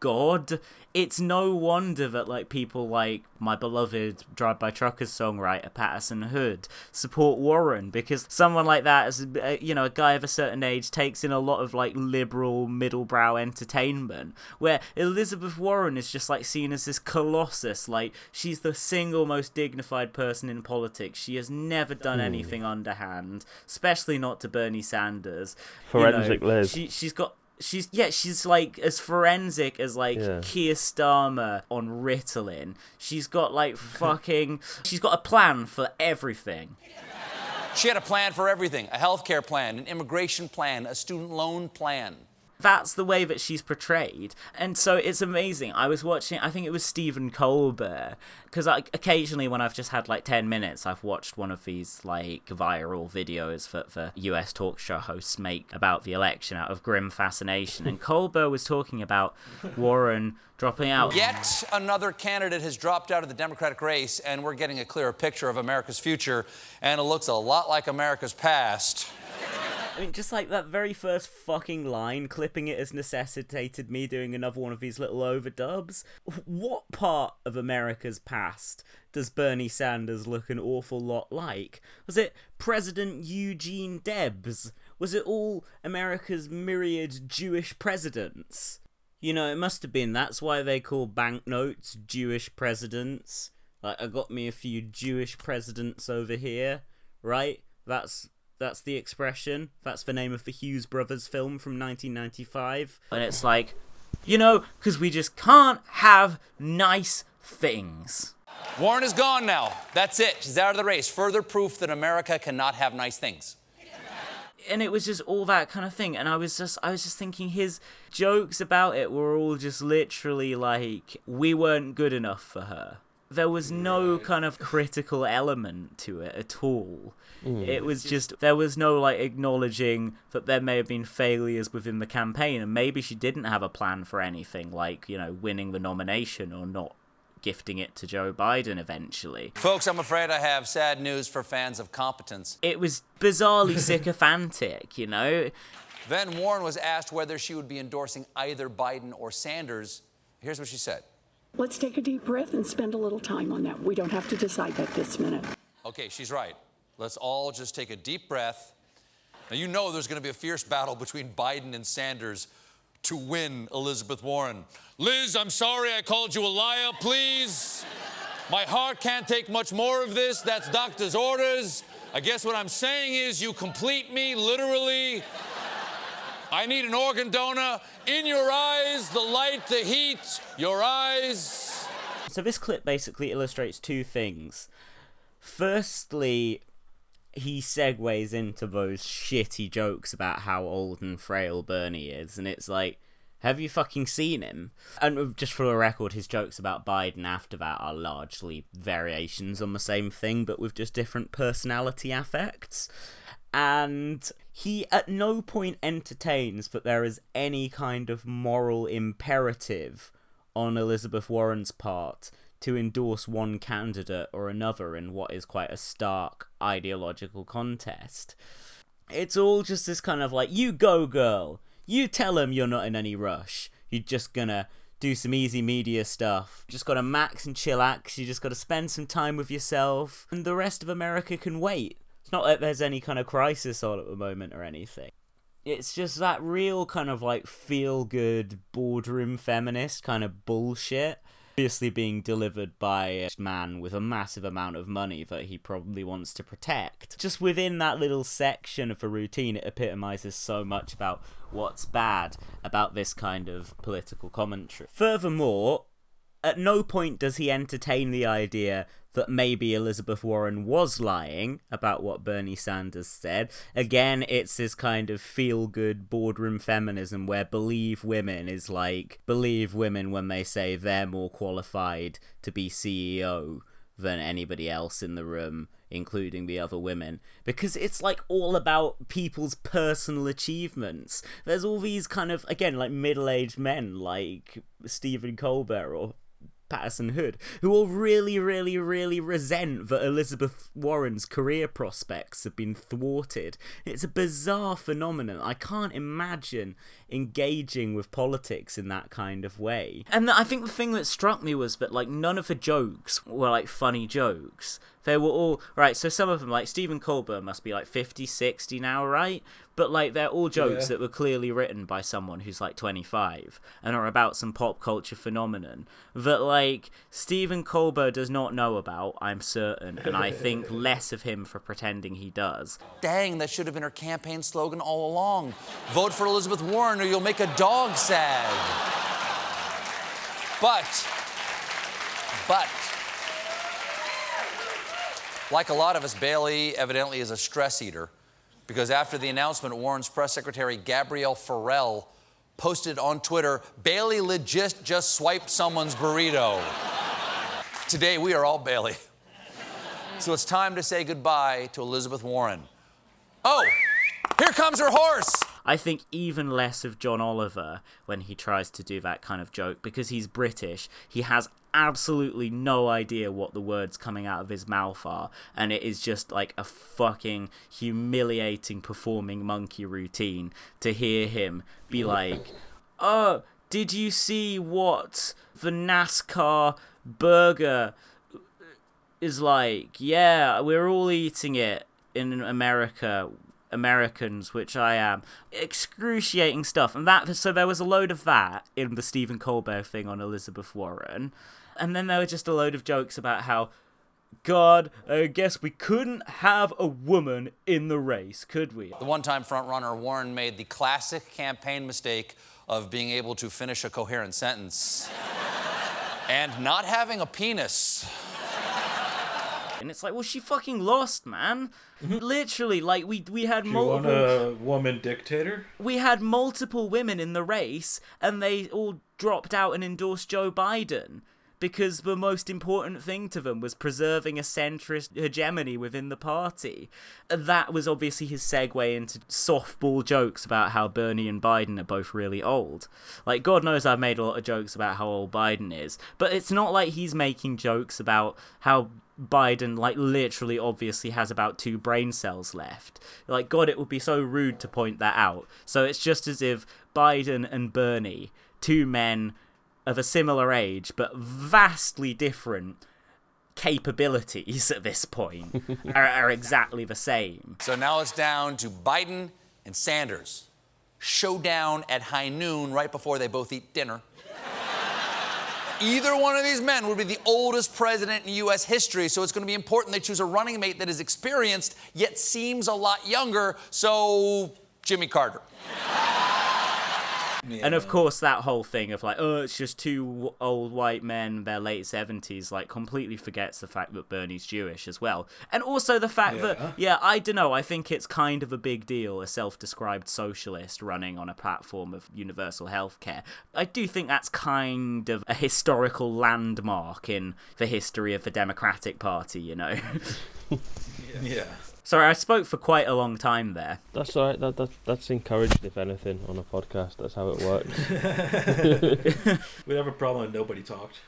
God. It's no wonder that like people like my beloved Drive By Truckers songwriter Patterson Hood support Warren because someone like that, as uh, you know, a guy of a certain age, takes in a lot of like liberal middlebrow entertainment. Where Elizabeth Warren is just like seen as this colossus, like she's the single most dignified person in politics. She has never done anything underhand, especially not to Bernie Sanders. You know, Forensic Liz. She she's got she's yeah she's like as forensic as like Yeah. Keir Starmer on Ritalin. She's got like fucking she's got a plan for everything. She had a plan for everything a healthcare plan, an immigration plan, a student loan plan. That's the way that she's portrayed, and so it's amazing. I was watching, I think it was Stephen Colbert, because I, occasionally when I've just had like ten minutes, I've watched one of these like viral videos that the U.S. talk show hosts make about the election out of grim fascination, and Colbert was talking about Warren dropping out. Yet another candidate has dropped out of the Democratic race, and we're getting a clearer picture of America's future, and it looks a lot like America's past. I mean, just like that very first fucking line, clipping it has necessitated me doing another one of these little overdubs. What part of America's past does Bernie Sanders look an awful lot like? Was it President Eugene Debs? Was it all America's myriad Jewish presidents? You know, it must have been. That's why they call banknotes Jewish presidents. Like, I got me a few Jewish presidents over here, right? That's that's the expression. That's the name of the Hughes Brothers film from 1995. And it's like, you know, because we just can't have nice things. Warren is gone now. That's it. She's out of the race. Further proof that America cannot have nice things. And it was just all that kind of thing and i was just i was just thinking his jokes about it were all just literally like we weren't good enough for her. There was no kind of critical element to it at all. Mm. It was just there was no like acknowledging that there may have been failures within the campaign and maybe she didn't have a plan for anything like you know winning the nomination or not gifting it to joe biden eventually Folks, I'm afraid I have sad news for fans of competence. it was bizarrely sycophantic you know Then Warren was asked whether she would be endorsing either Biden or Sanders. Here's what she said. Let's take a deep breath and spend a little time on that. We don't have to decide that this minute. Okay, she's right. Let's all just take a deep breath. Now, you know there's going to be a fierce battle between Biden and Sanders to win Elizabeth Warren. Liz, I'm sorry I called you a liar. Please. My heart can't take much more of this. That's doctor's orders. I guess what I'm saying is you complete me, literally. I need an organ donor. In your eyes, the light, the heat, your eyes. So this clip basically illustrates two things. Firstly, he segues into those shitty jokes about how old and frail Bernie is, and it's like, have you fucking seen him? And uh, just for the record, his jokes about Biden after that are largely variations on the same thing, but with just different personality affects. And he at no point entertains that there is any kind of moral imperative on Elizabeth Warren's part to endorse one candidate or another in what is quite a stark ideological contest. It's all just this kind of like, you go, girl. You tell them you're not in any rush. You're just gonna do some easy media stuff. Just gotta max and chillax. You just gotta spend some time with yourself. And the rest of America can wait. It's not like there's any kind of crisis on at the moment or anything. it's just that real kind of like feel good boardroom feminist kind of bullshit. Obviously, being delivered by a man with a massive amount of money that he probably wants to protect. Just within that little section of a routine, it epitomizes so much about what's bad about this kind of political commentary. Furthermore, at no point does he entertain the idea that maybe Elizabeth Warren was lying about what Bernie Sanders said. Again, it's this kind of feel good boardroom feminism where believe women is like believe women when they say they're more qualified to be CEO than anybody else in the room, including the other women, because it's like all about people's personal achievements. There's all these kind of, again, like middle aged men like Stephen Colbert or Patterson Hood, who will really, really, really resent that Elizabeth Warren's career prospects have been thwarted. It's a bizarre phenomenon. I can't imagine engaging with politics in that kind of way. And I think the thing that struck me was that like none of the jokes were like funny jokes. They were all right. So some of them, like Stephen Colbert, must be like 50, 60 now, right? But like they're all jokes Yeah. that were clearly written by someone who's like 25 and are about some pop culture phenomenon that like Stephen Colbert does not know about, I'm certain, and I think less of him for pretending he does. Dang, that should have been her campaign slogan all along. Vote for Elizabeth Warren or you'll make a dog sad. But, but, like a lot of us, Bailey evidently is a stress eater because after the announcement, Warren's press secretary Gabrielle Farrell posted on Twitter, Bailey legit just swiped someone's burrito. Today, we are all Bailey. So it's time to say goodbye to Elizabeth Warren. Oh, here comes her horse. I think even less of John Oliver when he tries to do that kind of joke because he's British. He has absolutely no idea what the words coming out of his mouth are, and it is just like a fucking humiliating performing monkey routine to hear him be like, Oh, did you see what the NASCAR burger is like? Yeah, we're all eating it in America. Americans, which I am, excruciating stuff, and that so there was a load of that in the Stephen Colbert thing on Elizabeth Warren, and then there were just a load of jokes about how, God, I guess we couldn't have a woman in the race, could we? The one time frontrunner Warren made the classic campaign mistake of being able to finish a coherent sentence and not having a penis. And it's like, well, she fucking lost, man. Mm-hmm. Literally, like we we had You want multiple. a woman dictator? we had multiple women in the race and they all dropped out and endorsed Joe Biden because the most important thing to them was preserving a centrist hegemony within the party. That was obviously his segue into softball jokes about how Bernie and Biden are both really old. Like, God knows I've made a lot of jokes about how old Biden is, but it's not like he's making jokes about how Biden, like, literally, obviously has about two brain cells left. Like, God, it would be so rude to point that out. So it's just as if Biden and Bernie, two men of a similar age but vastly different capabilities at this point, are, are exactly the same. So now it's down to Biden and Sanders. Showdown at high noon right before they both eat dinner. Either one of these men would be the oldest president in U.S. history, so it's going to be important they choose a running mate that is experienced yet seems a lot younger. So, Jimmy Carter. And of course, that whole thing of like, oh, it's just two old white men, their late 70s, like, completely forgets the fact that Bernie's Jewish as well. And also the fact that, yeah, I don't know, I think it's kind of a big deal, a self described socialist running on a platform of universal healthcare. I do think that's kind of a historical landmark in the history of the Democratic Party, you know? Yeah. Sorry, I spoke for quite a long time there. That's all right. That, that that's encouraged, if anything, on a podcast. That's how it works. We have a problem and nobody talked.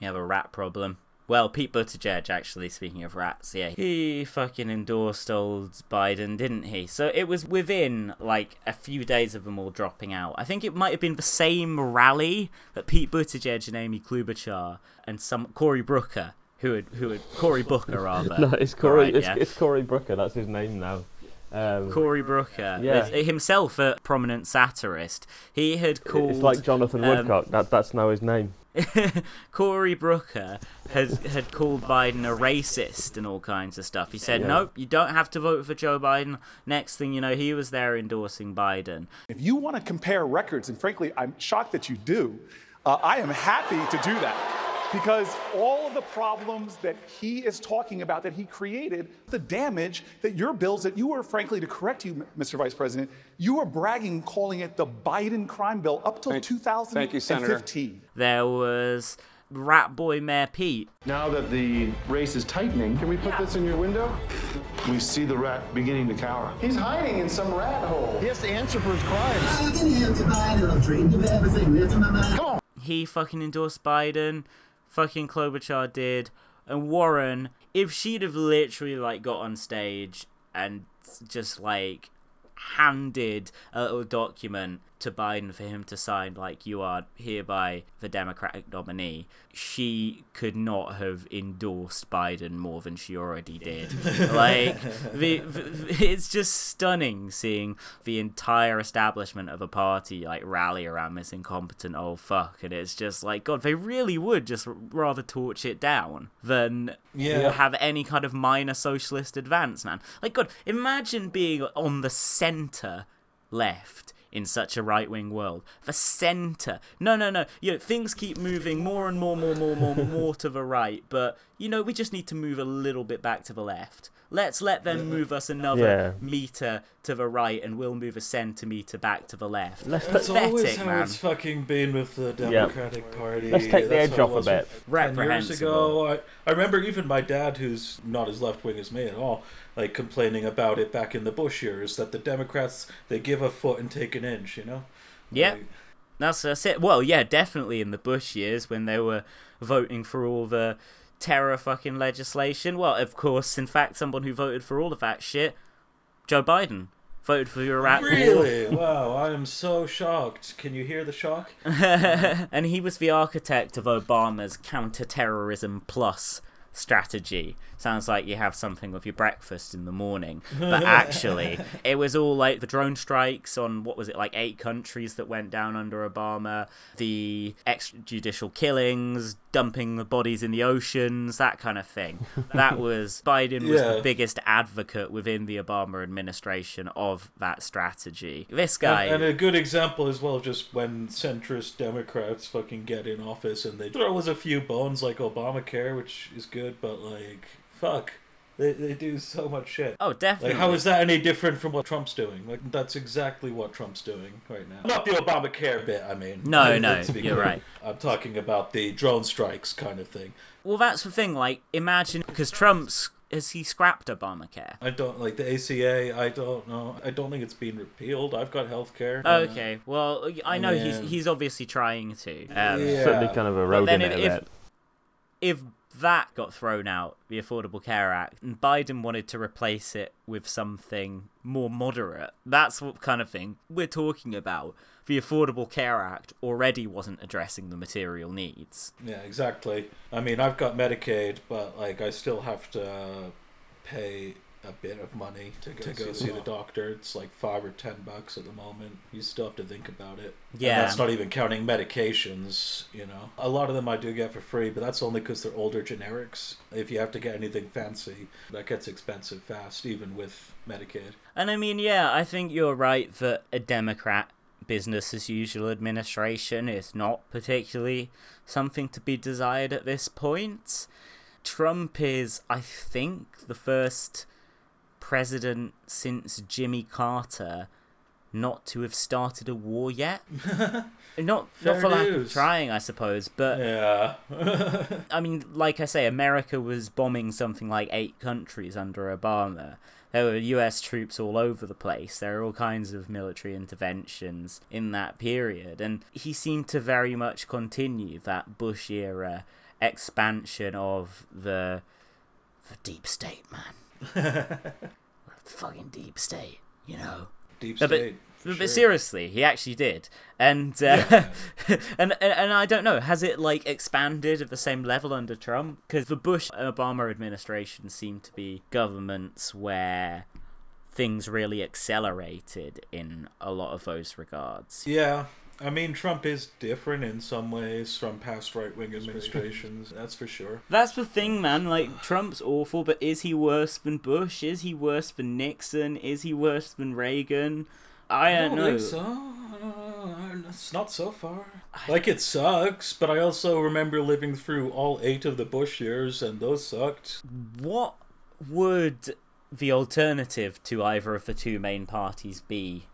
You have a rat problem. Well, Pete Buttigieg, actually, speaking of rats, yeah, he fucking endorsed old Biden, didn't he? So it was within, like, a few days of them all dropping out. I think it might have been the same rally that Pete Buttigieg and Amy Klobuchar and some Cory Brooker, who had, who had, Cory Booker, rather. no, it's Corey. Alright, it's, yeah. it's Corey Brooker. That's his name now. Um, Cory Brooker, Yeah. is himself a prominent satirist. He had called. it's like Jonathan um, Woodcock. That that's now his name. Cory Brooker has had called Biden a racist and all kinds of stuff. He said, Yeah. "Nope, you don't have to vote for Joe Biden." Next thing you know, he was there endorsing Biden. If you want to compare records, and frankly, I'm shocked that you do, uh, I am happy to do that. Because all of the problems that he is talking about, that he created, the damage that your bills, that you were, frankly, to correct you, Mr. Vice President, you were bragging, calling it the Biden crime bill up till 2015. There was Rat Boy Mayor Pete. Now that the race is tightening, can we put this in your window? We see the rat beginning to cower. He's hiding in some rat hole. He has to answer for his crimes. Come on. He fucking endorsed Biden. Fucking Klobuchar did. And Warren, if she'd have literally like got on stage and just like handed a little document to Biden for him to sign, like you are hereby the Democratic nominee, she could not have endorsed Biden more than she already did. like, the, the, it's just stunning seeing the entire establishment of a party like rally around this incompetent old fuck, and it's just like, God, they really would just rather torch it down than Yeah. have any kind of minor socialist advance, man. Like, God, imagine being on the center left in such a right wing world. The center. No, no, no. You know, things keep moving more and more, more, more, more, more to the right, but, you know, we just need to move a little bit back to the left. Let's let them move us another Yeah. meter to the right, and we'll move a centimeter back to the left. Let's That's Pathetic, always how man. it's fucking been with the Democratic Party. Let's take the That's edge how off it a bit. with- Ten years ago, I, I remember even my dad, who's not as left wing as me at all, like complaining about it back in the Bush years that the Democrats they give a foot and take an inch, you know. Yeah. Like, That's, that's it. Well, yeah, definitely in the Bush years when they were voting for all the terror fucking legislation. Well, of course, in fact, someone who voted for all of that shit, Joe Biden, voted for Iraq war. Really? wow, I am so shocked. Can you hear the shock? and he was the architect of Obama's counterterrorism plus strategy. Sounds like you have something with your breakfast in the morning. But actually, it was all like the drone strikes on what was it, like eight countries that went down under Obama, the extrajudicial killings, dumping the bodies in the oceans, that kind of thing. That was Biden was Yeah. the biggest advocate within the Obama administration of that strategy. This guy And, and a good example as well, just when centrist Democrats fucking get in office and they throw us a few bones like Obamacare, which is good, but like, fuck. They, they do so much shit. Oh, definitely. Like, how is that any different from what Trump's doing? Like, that's exactly what Trump's doing right now. Not the Obamacare bit, I mean. No, no, To be you're clear. right. I'm talking about the drone strikes kind of thing. Well, that's the thing. Like, imagine because Trump's has he scrapped Obamacare? I don't like the ACA. I don't know. I don't think it's been repealed. I've got health care. Okay, well, I know he's Man. he's obviously trying to. Um, Yeah. Certainly kind of But eroding then it if, a if bit. if that got thrown out, the Affordable Care Act, and Biden wanted to replace it with something more moderate, that's what kind of thing we're talking about. The Affordable Care Act already wasn't addressing the material needs. Yeah, exactly. I mean, I've got Medicaid, but like, I still have to pay a bit of money to go, to go see the doctor. It's like five or ten bucks at the moment. You still have to think about it. And Yeah. that's not even counting medications. You know, a lot of them I do get for free, but that's only because they're older generics. If you have to get anything fancy, that gets expensive fast, even with Medicaid. And I mean, yeah, I think you're right that a Democrat business as usual administration is not particularly something to be desired at this point. Trump is, I think, the first president since Jimmy Carter not to have started a war yet. not not Fair for lack of trying, I suppose, but Yeah. I mean, like I say, America was bombing something like eight countries under Obama. There were US troops all over the place. There were all kinds of military interventions in that period. And he seemed to very much continue that Bush era expansion of the, the deep state, man. Fucking deep state, you know? Deep No, but- state. But, sure. seriously, he actually did, and uh, and, and and I don't know, has it like expanded at the same level under Trump? Because the Bush and Obama administration seemed to be governments where things really accelerated in a lot of those regards. Yeah. I mean, Trump is different in some ways from past right wing administrations, that's for sure. That's the thing, man. Like, Trump's awful, but is he worse than Bush? Is he worse than Nixon? Is he worse than Reagan? I don't, don't know. think so. I don't know. It's not so far. Like, it sucks, but I also remember living through all eight of the Bush years, and those sucked. What would the alternative to either of the two main parties be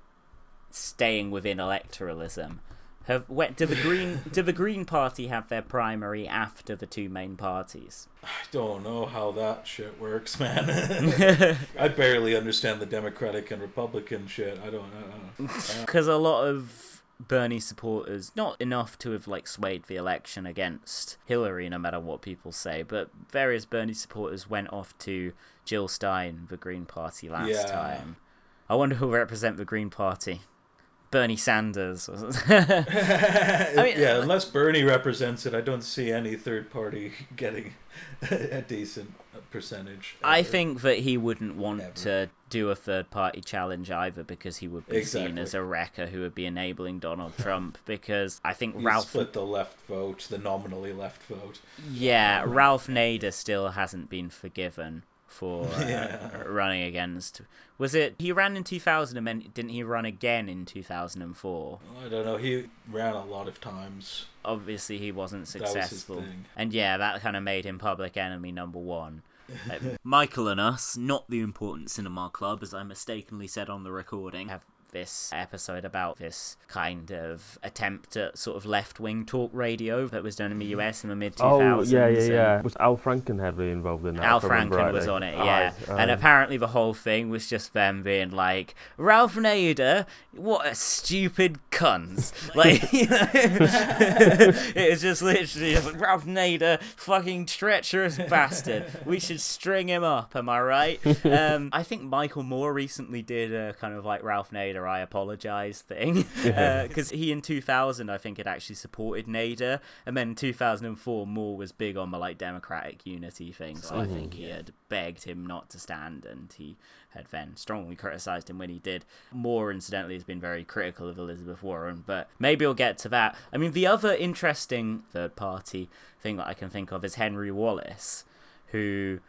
staying within electoralism? Have what do the green do the Green Party have their primary after the two main parties? I don't know how that shit works, man. I barely understand the Democratic and Republican shit. I don't know. Because a lot of Bernie supporters, not enough to have like swayed the election against Hillary, no matter what people say, but various Bernie supporters went off to Jill Stein, the Green Party, last Yeah. time. I wonder who will represent the Green Party. Bernie Sanders. I mean, yeah, uh, unless Bernie represents it, I don't see any third party getting a decent percentage. I think that he wouldn't want to do a third party challenge either because he would be seen as a wrecker who would be enabling Donald Trump. Because I think Ralph split the left vote, the nominally left vote. Yeah, Ralph Nader still hasn't been forgiven for uh, Yeah. running against. Was it he ran in 2000 and then didn't he run again in 2004? I don't know. He ran a lot of times. Obviously, he wasn't was successful, thing. and yeah, that kind of made him public enemy number one. Michael and us, not the important cinema club, as I mistakenly said on the recording, have this episode about this kind of attempt at sort of left wing talk radio that was done in the US in the mid 2000s. Oh yeah, yeah, yeah. Was Al Franken heavily involved in that? Al Franken was on it, Aye, yeah. And apparently the whole thing was just them being like, Ralph Nader, what a stupid cunt. like, you know, it was just literally just like, Ralph Nader, fucking treacherous bastard. We should string him up, am I right? Um, I think Michael Moore recently did a kind of like Ralph Nader, I apologize thing. Because uh, he in 2000, I think, had actually supported Nader. And then in 2004, Moore was big on the like democratic unity thing. So I think he had begged him not to stand and he had then strongly criticized him when he did. Moore, incidentally, has been very critical of Elizabeth Warren, but maybe we'll get to that. I mean, the other interesting third party thing that I can think of is Henry Wallace, who.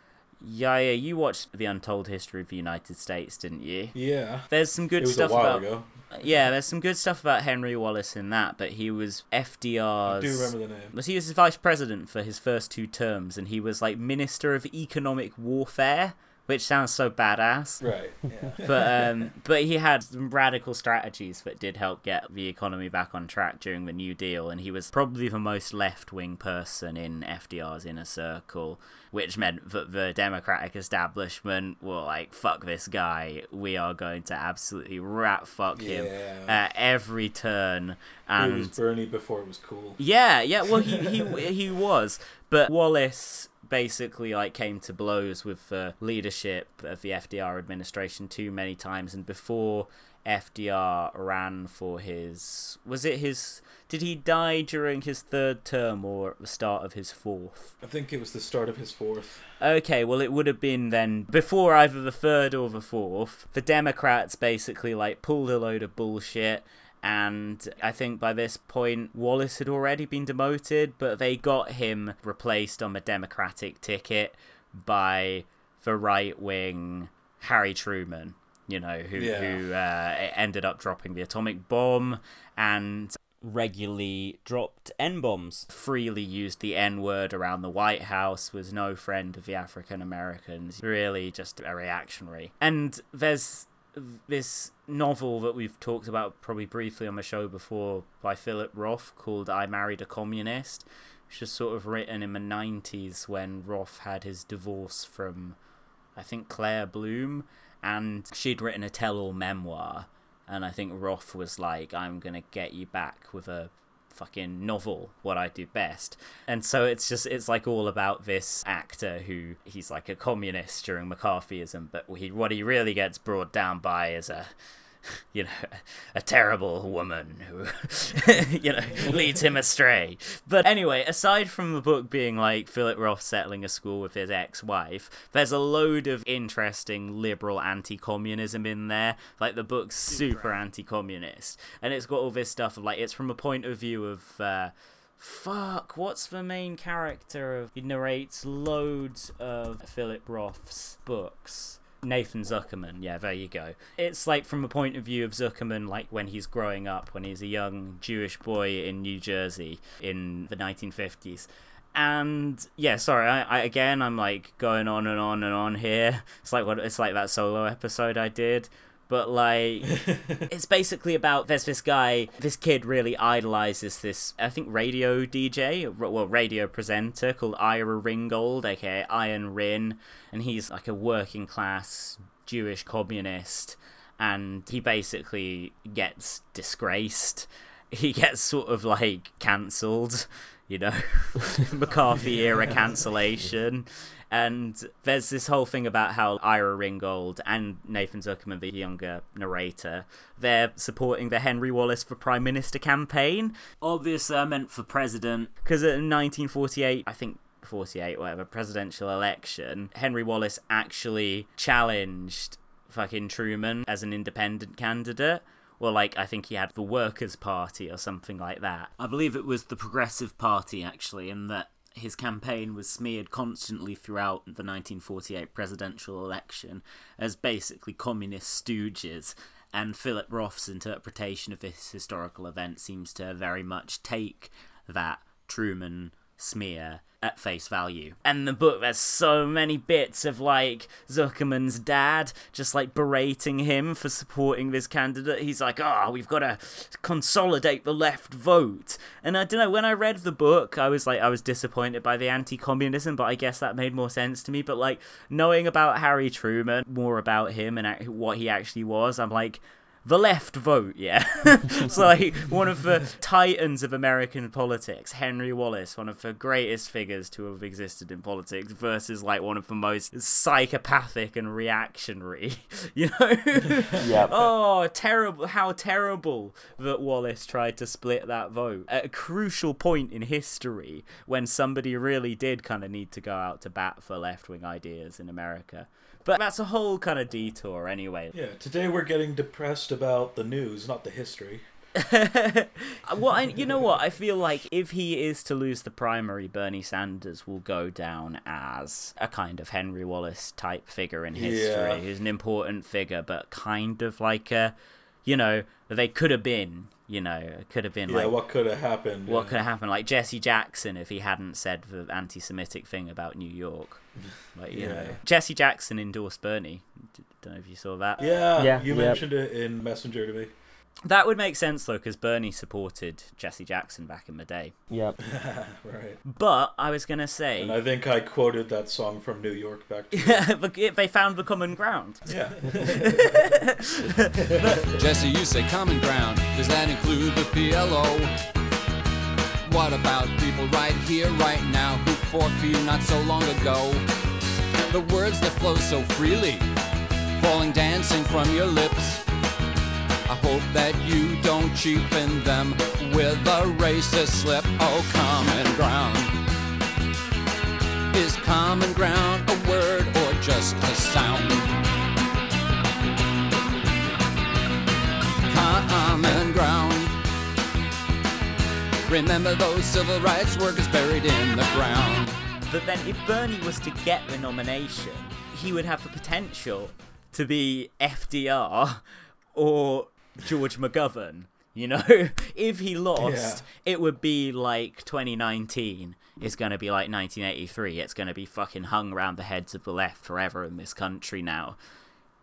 Yeah, yeah, you watched The Untold History of the United States, didn't you? Yeah. There's some good It was a stuff about ago. yeah, there's some good stuff about Henry Wallace in that, but he was FDR's. I do remember the name. Was he was his vice president for his first two terms, and he was like Minister of Economic Warfare, which sounds so badass. Right. Yeah. But um, but he had some radical strategies that did help get the economy back on track during the New Deal, and he was probably the most left wing person in FDR's inner circle, which meant that the Democratic establishment were like, "Fuck this guy, we are going to absolutely rat fuck him Yeah. at every turn." And was Bernie before it was cool. yeah, yeah. Well, he he he was, but Wallace basically like came to blows with the leadership of the FDR administration too many times, and before FDR ran for his was it his did he die during his third term or at the start of his fourth? I think it was the start of his fourth. Okay, well, it would have been then before either the third or the fourth. The Democrats basically like pulled a load of bullshit, and I think by this point Wallace had already been demoted, but they got him replaced on the Democratic ticket by the right wing Harry Truman. You know, who Yeah. who uh, ended up dropping the atomic bomb and regularly dropped N bombs, freely used the N word around the White House, was no friend of the African Americans, really just a reactionary. And there's this novel that we've talked about probably briefly on the show before by Philip Roth called I Married a Communist, which was sort of written in the 90s when Roth had his divorce from, I think, Claire Bloom, and she'd written a tell all memoir. And I think Roth was like, I'm gonna get you back with a fucking novel, what I do best. And so it's just, it's like all about this actor who he's like a communist during McCarthyism, but he, what he really gets brought down by is a you know, a terrible woman who, you know, leads him astray. But anyway, aside from the book being like Philip Roth settling a score with his ex wife, there's a load of interesting liberal anti communism in there. Like, the book's super anti communist. And it's got all this stuff of like, it's from a point of view of. Uh, Fuck, what's the main character of. He narrates loads of Philip Roth's books. Nathan Zuckerman, yeah, there you go. It's like from a point of view of Zuckerman, like when he's growing up, when he's a young Jewish boy in New Jersey in the 1950s. And yeah, sorry, I, I again I'm like going on and on and on here. It's like what it's like that solo episode I did but like it's basically about there's this guy this kid really idolizes this i think radio dj well radio presenter called ira ringold aka iron rinn and he's like a working class jewish communist and he basically gets disgraced. He gets sort of like cancelled you know? Mccarthy era cancellation and there's this whole thing about how Ira Ringold and Nathan Zuckerman, the younger narrator, they're supporting the Henry Wallace for Prime Minister campaign. Obviously, I uh, meant for president, because in 1948, I think 48, whatever, presidential election, Henry Wallace actually challenged fucking Truman as an independent candidate. Well, like, I think he had the Workers' Party or something like that. I believe it was the Progressive Party, actually, and that his campaign was smeared constantly throughout the 1948 presidential election as basically communist stooges, and Philip Roth's interpretation of this historical event seems to very much take that Truman smear at face value. And the book, there's so many bits of like Zuckerman's dad just like berating him for supporting this candidate. He's like, oh, we've got to consolidate the left vote. And I don't know, when I read the book, I was like, I was disappointed by the anti communism, but I guess that made more sense to me. But like, knowing about Harry Truman, more about him and what he actually was, I'm like, the left vote, yeah. it's like one of the titans of American politics, Henry Wallace, one of the greatest figures to have existed in politics, versus like one of the most psychopathic and reactionary, you know? Yep. Oh, terrible! How terrible that Wallace tried to split that vote at a crucial point in history when somebody really did kind of need to go out to bat for left wing ideas in America. But that's a whole kind of detour anyway. Yeah, today we're getting depressed about the news, not the history. well, I, you know what? I feel like if he is to lose the primary, Bernie Sanders will go down as a kind of Henry Wallace type figure in history. Yeah. He's an important figure, but kind of like a, you know, they could have been. You know, it could have been like Yeah, like what could have happened? what yeah. could have happened? Like Jesse Jackson if he hadn't said the anti-Semitic thing about New York. Like you know, Jesse Jackson endorsed Bernie. Don't know if you saw that. Yeah, Yeah, you yeah. mentioned it in Messenger to me. That would make sense though, because Bernie supported Jesse Jackson back in the day. Yep. Right. But I was gonna say, And I think I quoted that song from New York back to you. But they found the common ground. Yeah. Jesse, you say common ground. Does that include the PLO? What about people right here, right now, who fought for you not so long ago? The words that flow so freely, falling dancing from your lips. I hope that you don't cheapen them with a racist slip. Oh, common ground. Is common ground a word or just a sound? common ground. Remember those civil rights workers buried in the ground. But then, if Bernie was to get the nomination, he would have the potential to be FDR or George McGovern. You know, if he lost, it would be like 2019 is going to be like 1983. It's going to be fucking hung around the heads of the left forever in this country now.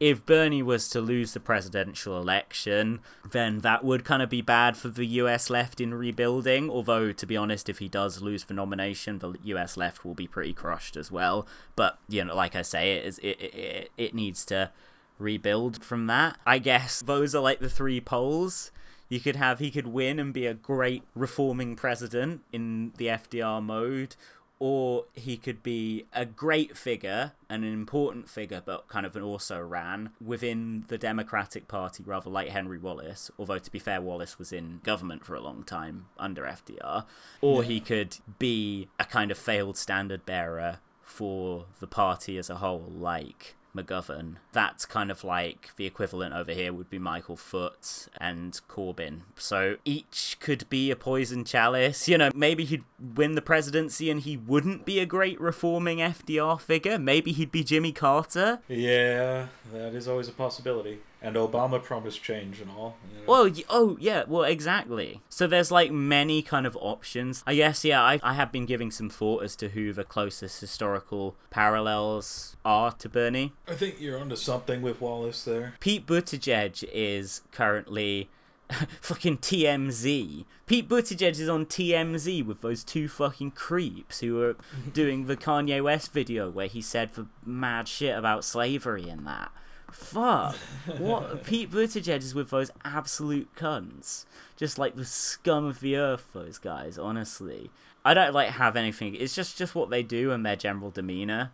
If Bernie was to lose the presidential election, then that would kind of be bad for the US left in rebuilding. Although, to be honest, if he does lose the nomination, the US left will be pretty crushed as well. But, you know, like I say, it, is, it, it, it, it needs to rebuild from that. I guess those are like the three poles. You could have he could win and be a great reforming president in the FDR mode, or he could be a great figure and an important figure, but kind of an also ran within the Democratic Party, rather like Henry Wallace. Although to be fair, Wallace was in government for a long time under FDR, or Yeah. he could be a kind of failed standard bearer for the party as a whole, like McGovern. That's kind of like the equivalent over here would be Michael Foot and Corbyn. So each could be a poison chalice. You know, maybe he'd win the presidency and he wouldn't be a great reforming FDR figure. Maybe he'd be Jimmy Carter. Yeah, that is always a possibility. And Obama promised change and all. you know. Well, oh yeah, well exactly. So there's like many kind of options. I guess yeah, I I have been giving some thought as to who the closest historical parallels are to Bernie. I think you're onto something with Wallace there. Pete Buttigieg is currently fucking TMZ. Pete Buttigieg is on TMZ with those two fucking creeps who are doing the Kanye West video where he said the mad shit about slavery and that. Fuck. What? Pete Buttigieg is with those absolute cunts. Just like the scum of the earth, those guys, honestly. I don't like have anything. It's just just what they do and their general demeanor.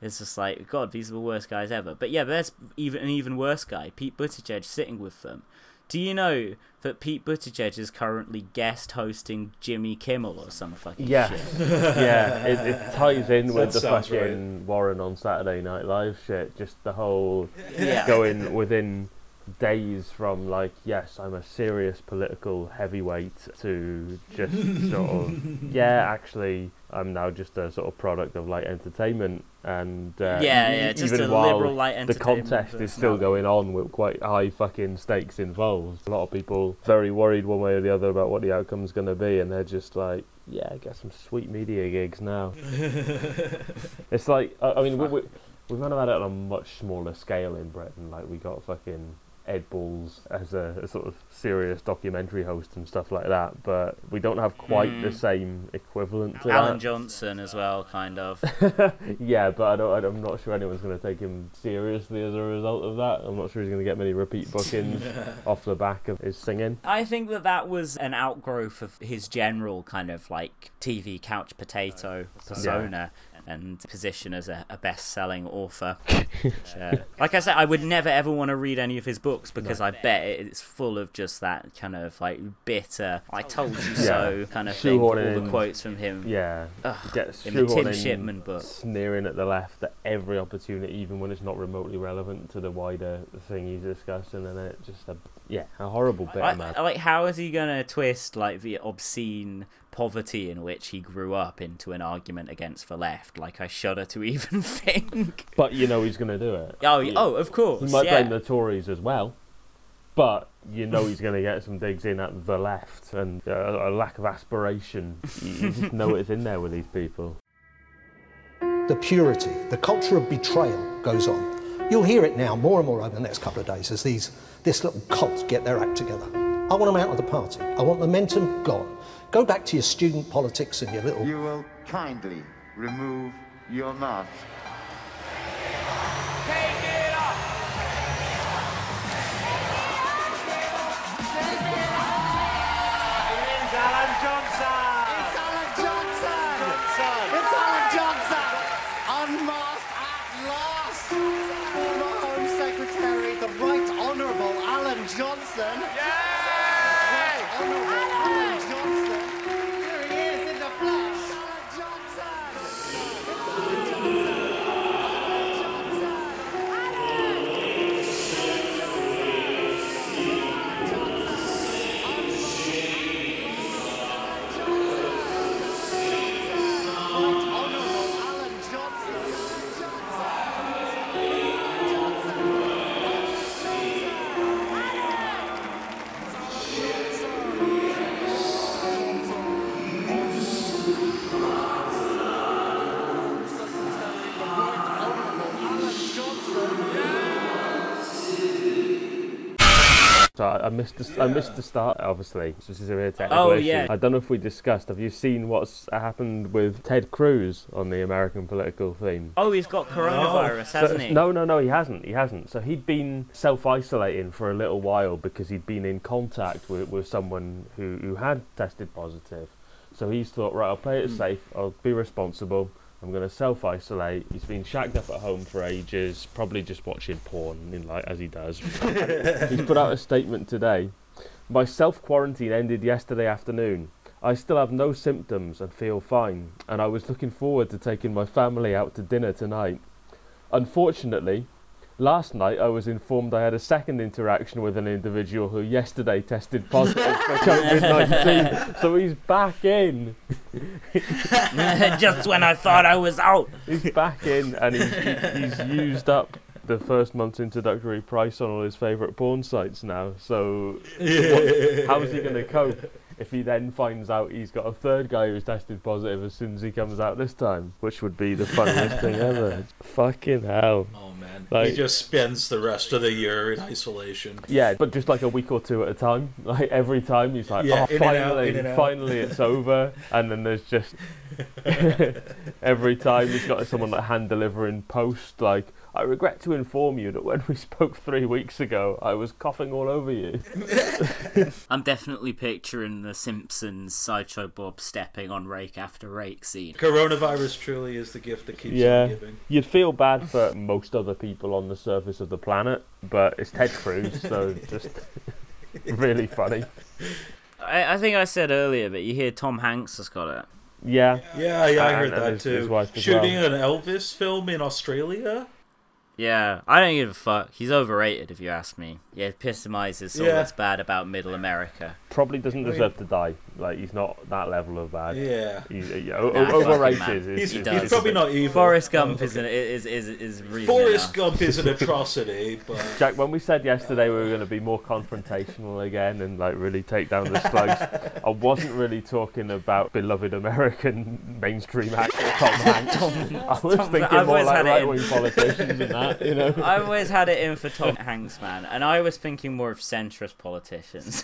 It's just like, God, these are the worst guys ever. But yeah, there's even an even worse guy, Pete Buttigieg, sitting with them. Do you know that Pete Buttigieg is currently guest hosting Jimmy Kimmel or some fucking Yeah, shit? yeah, it, it ties in That with the sounds fucking Warren on Saturday Night Live shit. Just the whole Yeah. going within days from like, yes, I'm a serious political heavyweight to just sort of, yeah, actually, I'm now just a sort of product of light entertainment. And uh, Yeah, yeah, just even a while liberal light the contest is still going on with quite high fucking stakes involved. A lot of people very worried one way or the other about what the outcome's going to be, and they're just like, yeah, I get some sweet media gigs now. It's like I, I mean we, we, we've of had it on a much smaller scale in Britain. Like we got fucking Ed Balls as a, a sort of serious documentary host and stuff like that, but we don't have quite the Mm. same equivalent to Alan that. Johnson as well, kind of. yeah, but I don't, I'm not sure anyone's going to take him seriously as a result of that. I'm not sure he's going to get many repeat bookings off the back of his singing. I think that that was an outgrowth of his general kind of like TV couch potato persona and position as a, a best-selling author. Which, uh, like I said, I would never ever want to read any of his books because I bet it's full of just that kind of like bitter "I told you so" kind of thing. All the quotes from him. Yeah, Ugh, gets in the Tim Shipman book. sneering at the left at every opportunity, even when it's not remotely relevant to the wider thing he's discussing, and it just a yeah, a horrible bit I, of mad. I- like, how is he gonna twist like the obscene poverty in which he grew up into an argument against the left? Like, I shudder to even think. But you know he's going to do it. Oh, y- oh, of course. He might yeah. blame the Tories as well, but you know he's going to get some digs in at the left and uh, a lack of aspiration. You, you just know it's in there with these people. The purity, the culture of betrayal goes on. You'll hear it now more and more over the next couple of days as these this little cult get their act together. I want them out of the party. I want momentum gone. Go back to your student politics and your little. You will kindly remove your mask. So I, I missed the, I missed the start. Obviously, this is a very technical Oh, issue. yeah. I don't know if we discussed. Have you seen what's happened with Ted Cruz on the American political theme? Oh, he's got coronavirus, So- hasn't he? No, no, no, he hasn't. He hasn't. So he'd been self isolating for a little while because he'd been in contact with, with someone who, who had tested positive. So he's thought, right, I'll play it Hmm. safe. I'll be responsible. I'm going to self isolate. He's been shacked up at home for ages, probably just watching porn, in like as he does. He's put out a statement today. My self quarantine ended yesterday afternoon. I still have no symptoms and feel fine, and I was looking forward to taking my family out to dinner tonight. Unfortunately, last night I was informed I had a second interaction with an individual who yesterday tested positive for COVID 19, so he's back in. Just when I thought I was out. He's back in and he's, he's used up the first month's introductory price on all his favourite porn sites now. So, what, how's he going to cope if he then finds out he's got a third guy who's tested positive as soon as he comes out this time? Which would be the funniest thing ever. Fucking hell. Oh man, Like- he just spends the rest of the year in isolation. Yeah, but just like a week or two at a time. Like every time he's like, Yeah, oh, in and out, finally, out." finally it's over. And then there's just every time he's got someone like hand delivering post like, I regret to inform you that when we spoke three weeks ago, I was coughing all over you. I'm definitely picturing the Simpsons sideshow Bob stepping on rake after rake scene. Coronavirus truly is the gift that keeps yeah, on giving. you'd feel bad for most other people on the surface of the planet, but it's Ted Cruz, so just really funny. I, I think I said earlier, but you hear Tom Hanks has got it. Yeah, Yeah, yeah, I And- heard that his- too. his Shooting well. an Elvis film in Australia. Yeah, I don't give a fuck. He's overrated, if you ask me. He epitomizes all Yeah. that's bad about Middle America. Probably doesn't I mean- deserve to die. Like he's not that level of bad. Yeah. he's o- Nah, o- fuck him, overrated. man. He's, He does. he's probably not evil. Forrest Gump is, an, is is is reason Forrest enough. Gump is an atrocity, but Jack, when we said yesterday we were going to be more confrontational again and like really take down the slugs, I wasn't really talking about beloved American mainstream actor Tom Hanks. I was Tom- thinking I've more like had it in- right wing politicians and that, you know. I've always had it in for Tom Hanks, man, and I was thinking more of centrist politicians.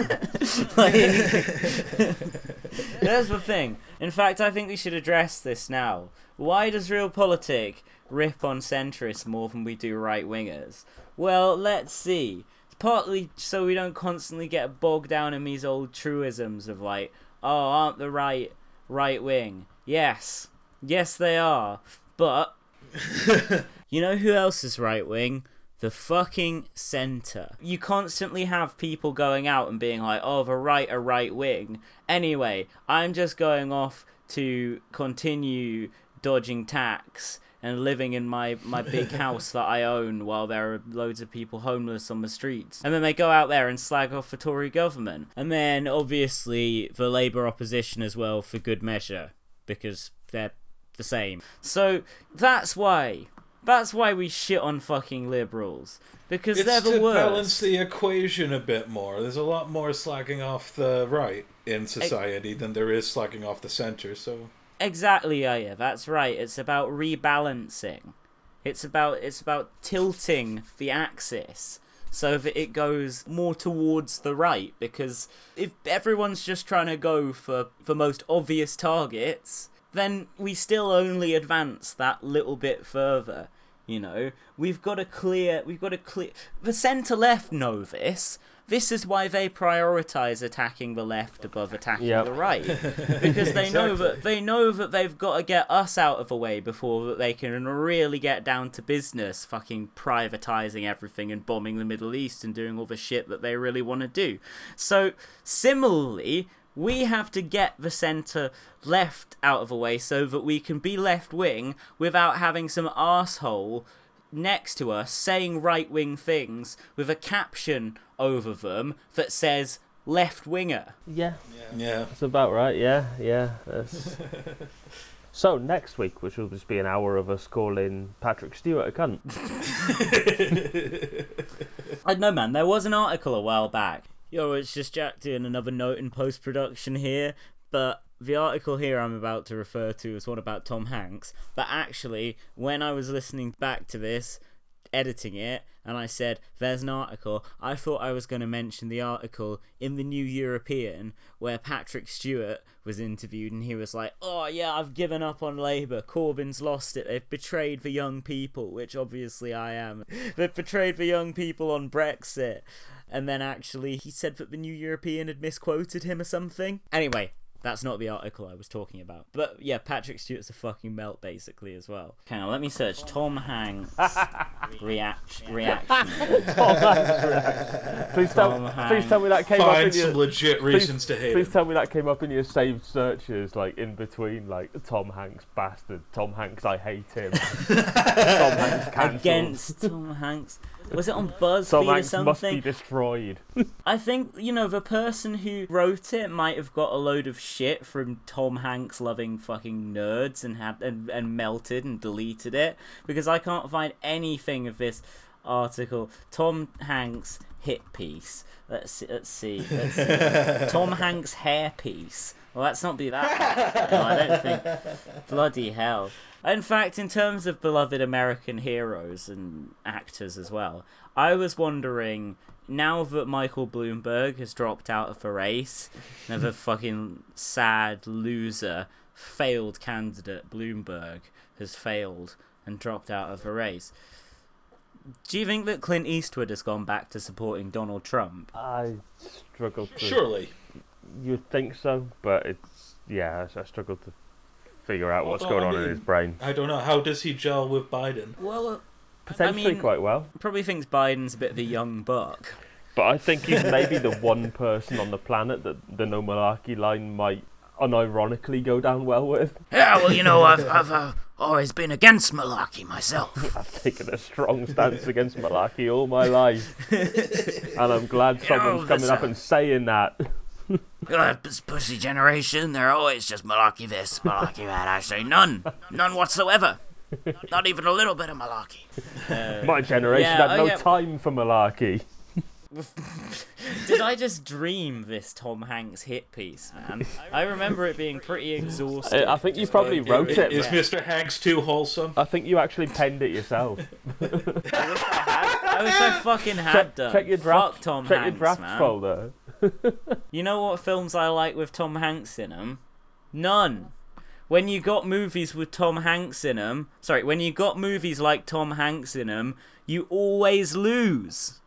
like, there's the thing. In fact, I think we should address this now. Why does realpolitik rip on centrists more than we do right wingers? Well, let's see. It's partly so we don't constantly get bogged down in these old truisms of like, oh, aren't the right right wing? Yes, yes they are, but you know who else is right wing? The fucking centre. You constantly have people going out and being like, oh, the right are right wing. Anyway, I'm just going off to continue dodging tax and living in my, my big house that I own while there are loads of people homeless on the streets. And then they go out there and slag off the Tory government. And then, obviously, the Labour opposition as well for good measure, because they're the same. So that's why. That's why we shit on fucking liberals. Because it's they're the to worst. balance the equation a bit more. There's a lot more slacking off the right in society than there is slacking off the center. So Exactly, yeah, yeah, that's right. It's about rebalancing. It's about it's about tilting the axis so that it goes more towards the right because if everyone's just trying to go for the most obvious targets, then we still only advance that little bit further. You know, we've got to clear. We've got to clear. The centre left know this. This is why they prioritize attacking the left above attacking Yep. the right, because they know that they know that they've got to get us out of the way before that they can really get down to business, fucking privatizing everything and bombing the Middle East and doing all the shit that they really want to do. So similarly, we have to get the centre left out of the way so that we can be left wing without having some asshole next to us saying right wing things with a caption over them that says left winger. Yeah, yeah, that's about right. Yeah, yeah. So next week, which will just be an hour of us calling Patrick Stewart a cunt. I don't know, man. There was an article a while back. Yo, it's just Jack doing another note in post production here, but the article here I'm about to refer to is one about Tom Hanks. But actually, when I was listening back to this, editing it, and I said, There's an article, I thought I was going to mention the article in the New European where Patrick Stewart was interviewed and he was like, Oh, yeah, I've given up on Labour. Corbyn's lost it. They've betrayed the young people, which obviously I am. They've betrayed the young people on Brexit. And then actually, he said that the New European had misquoted him or something. Anyway, That's not the article I was talking about. But yeah, Patrick Stewart's a fucking melt basically as well. Okay, on, let me search Tom Hanks react reaction. Tom Hanks reaction. Please tell, Tom please tell me that came up Find in your, some legit please- to hate Please him. tell me that came up in your saved searches, like in between, like Tom Hanks bastard, Tom Hanks I hate him, Tom Hanks cancelled. Against Tom Hanks. Was it on BuzzFeed Tom or Hanks must be destroyed. I think, you know, the person who wrote it might have got a load of shit from Tom Hanks loving fucking nerds and had and, and melted and deleted it because I can't find anything of this article. Tom Hanks hit piece. Let's see, let's see. Let's see. Tom Hanks hair piece. Well, that's not be that. No, I don't think. Bloody hell. In fact, in terms of beloved American heroes and actors as well, I was wondering now that Michael Bloomberg has dropped out of the race, another fucking sad loser, failed candidate Bloomberg has failed and dropped out of the race. Do you think that Clint Eastwood has gone back to supporting Donald Trump? I struggle to. Surely. You'd think so, but it's yeah. I, I struggle to figure out what's Although, going I on in his brain. I don't know. How does he gel with Biden? Well, Potentially I mean, quite well. Probably thinks Biden's a bit of a young buck. But I think he's maybe the one person on the planet that the no malarkey line might unironically go down well with. Yeah, well, you know, I've, I've uh, always been against malarkey myself. I've taken a strong stance against malarkey all my life, and I'm glad You someone's know, coming up uh, and saying that. Uh, this pussy generation, they're always just malarkey this, malarkey that. I say none. None whatsoever. Not even a little bit of malarkey. my generation yeah, had oh, no yeah. time for malarkey. Did I just dream this Tom Hanks hit piece, man? I remember it being pretty exhausting. I think you probably going wrote through it. Is Mr. Hanks too wholesome? I think you actually penned it yourself. I wish I fucking had check, done. check your draft. Fuck Tom check Hanks, your draft man. folder. You know what films I like with Tom Hanks in them? None. When you got movies with Tom Hanks in them, sorry, when you got movies like Tom Hanks in them, you always lose.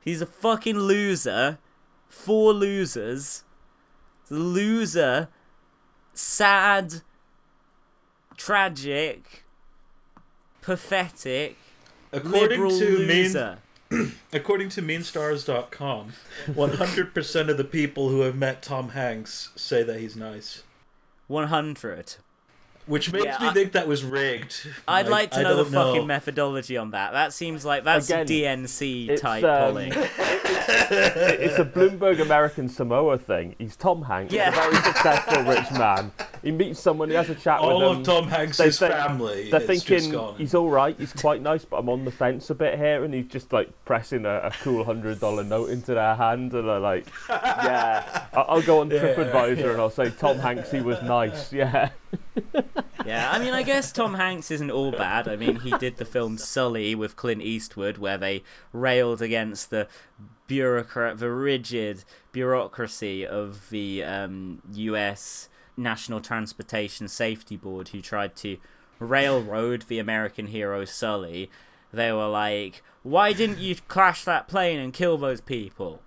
He's a fucking loser. Four losers. The loser. Sad. Tragic. Pathetic. According liberal to loser. mean, according to MeanStars.com, 100% of the people who have met Tom Hanks say that he's nice, 100. Which makes Yeah, me I- think that was rigged. I'd like to know the don't fucking methodology on that. That seems like that's Again, DNC type um, polling. it's a Bloomberg American Samoa thing. He's Tom Hanks, Yeah. a very successful rich man. He meets someone, he has a chat All with of them. Tom Hanks' They think- family They're is just thinking gone. he's all right, he's quite nice, but I'm on the fence a bit here, and he's just like pressing a, a cool hundred dollar note into their hand, and they're like, "Yeah, I- I'll go on Yeah, TripAdvisor yeah. and I'll say Tom Hanks, he was nice, yeah." Yeah, I mean, I guess Tom Hanks isn't all bad. I mean, he did the film Sully with Clint Eastwood, where they railed against the bureaucrat, the rigid bureaucracy of the um, U.S. National Transportation Safety Board, who tried to railroad the American hero Sully. They were like, "Why didn't you crash that plane and kill those people?"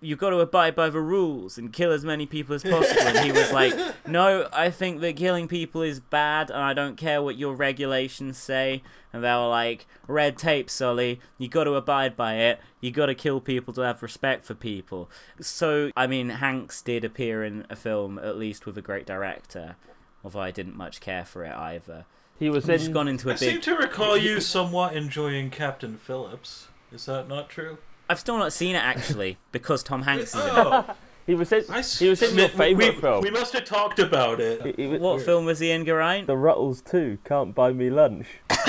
You've got to abide by the rules and kill as many people as possible. And he was like, No, I think that killing people is bad and I don't care what your regulations say. And they were like, Red tape, Sully. You've got to abide by it. You've got to kill people to have respect for people. So, I mean, Hanks did appear in a film, at least with a great director, although I didn't much care for it either. He was We've just in- gone into a I seem big. to recall you somewhat enjoying Captain Phillips. Is that not true? I've still not seen it actually because Tom Hanks is in it. Oh, He was in. He was in we- your favourite we, film. We must have talked about it. What film was he in, Geraint? The Rutles too. Can't buy me lunch.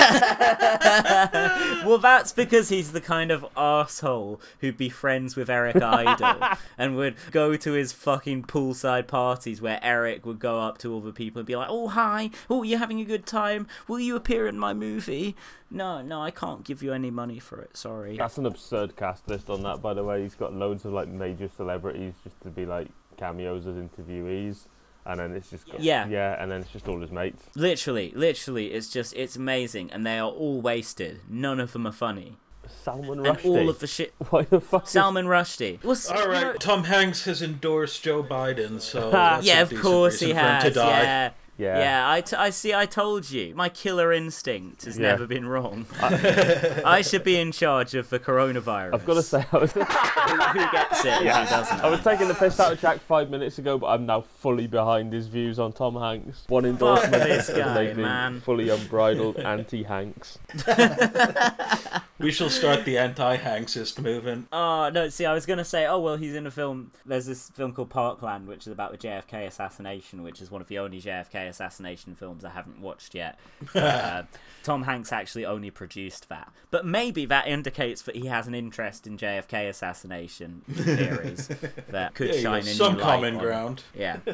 well, that's because he's the kind of asshole who'd be friends with Eric Idle and would go to his fucking poolside parties where Eric would go up to all the people and be like, "Oh hi, oh you're having a good time? Will you appear in my movie?" No, no, I can't give you any money for it. Sorry. That's an absurd cast list on that, by the way. He's got loads of like major celebrities just to be like cameos as interviewees, and then it's just got, Yeah. yeah, and then it's just all his mates. Literally, literally, it's just it's amazing, and they are all wasted. None of them are funny. Salman and Rushdie. all of the shit. Why the fuck? is- Salman Rushdie. Well, s- All you know- Tom Hanks has endorsed Joe Biden, so that's yeah, a of course he reason for him has. to die. Yeah. Yeah. Yeah, I, t- I see. I told you, my killer instinct has Yeah. never been wrong. I should be in charge of the coronavirus. I've got to say, I was, who, who gets it? and Yeah. Who doesn't? I was taking the piss out of Jack five minutes ago, but I'm now fully behind his views on Tom Hanks. One endorsement this has guy, made me man. fully unbridled anti-Hanks. We shall start the anti-Hanksist movement. Oh no! See, I was gonna say, oh well, he's in a film. There's this film called Parkland, which is about the JFK assassination, which is one of the only JFK assassination films I haven't watched yet. uh, Tom Hanks actually only produced that, but maybe that indicates that he has an interest in JFK assassination theories that could Yeah, shine know, a some new light common on- ground. Yeah.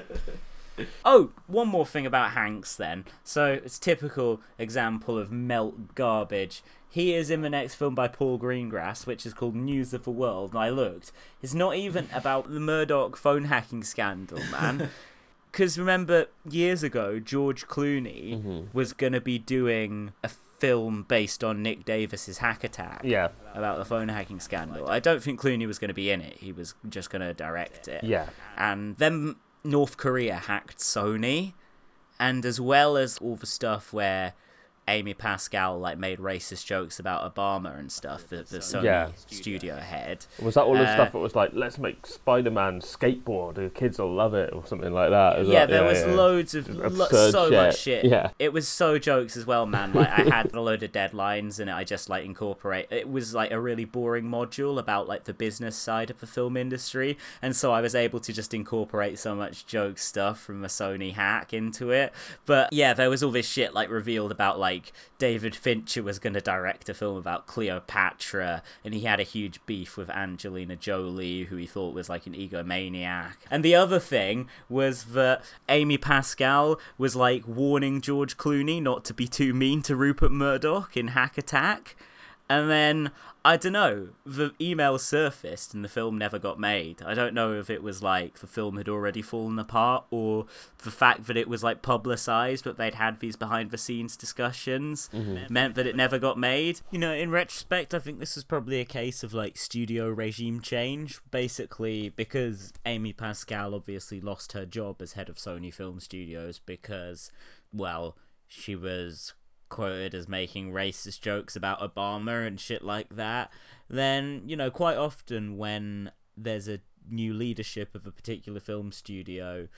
Oh, one more thing about Hanks then. So it's typical example of melt garbage. He is in the next film by Paul Greengrass, which is called News of the World. And I looked. It's not even about the Murdoch phone hacking scandal, man. Because remember, years ago, George Clooney mm-hmm. was going to be doing a film based on Nick Davies's hack attack Yeah. about the phone hacking scandal. I don't think Clooney was going to be in it. He was just going to direct it. Yeah. And then North Korea hacked Sony, and as well as all the stuff where Amy Pascal like made racist jokes about Obama and stuff, the, the Sony Yeah. studio head. Was that all the Uh, stuff that was like, let's make Spider-Man skateboard, the kids will love it, or something like that. Yeah, that- there was yeah. loads of Just lo- absurd so much shit. Yeah. it was so jokes as well, man. Like I had a load of deadlines, and I just like incorporate. It was like a really boring module about like the business side of the film industry, and so I was able to just incorporate so much joke stuff from a Sony hack into it. But yeah, there was all this shit like revealed about like David Fincher was going to direct a film about Cleopatra, and he had a huge beef with Angelina Jolie, who he thought was like an egomaniac. And the other thing was that Amy Pascal was like warning George Clooney not to be too mean to Rupert Murdoch in Hack Attack. And then I don't know, the email surfaced and the film never got made. I don't know if it was like the film had already fallen apart or the fact that it was like publicized but they'd had these behind the scenes discussions Mhm. meant that it never got made. You know, in retrospect, I think this was probably a case of like studio regime change. Basically, because Amy Pascal obviously lost her job as head of Sony Film Studios because, well, she was quoted as making racist jokes about Obama and shit like that, then, you know, quite often when there's a new leadership of a particular film studio,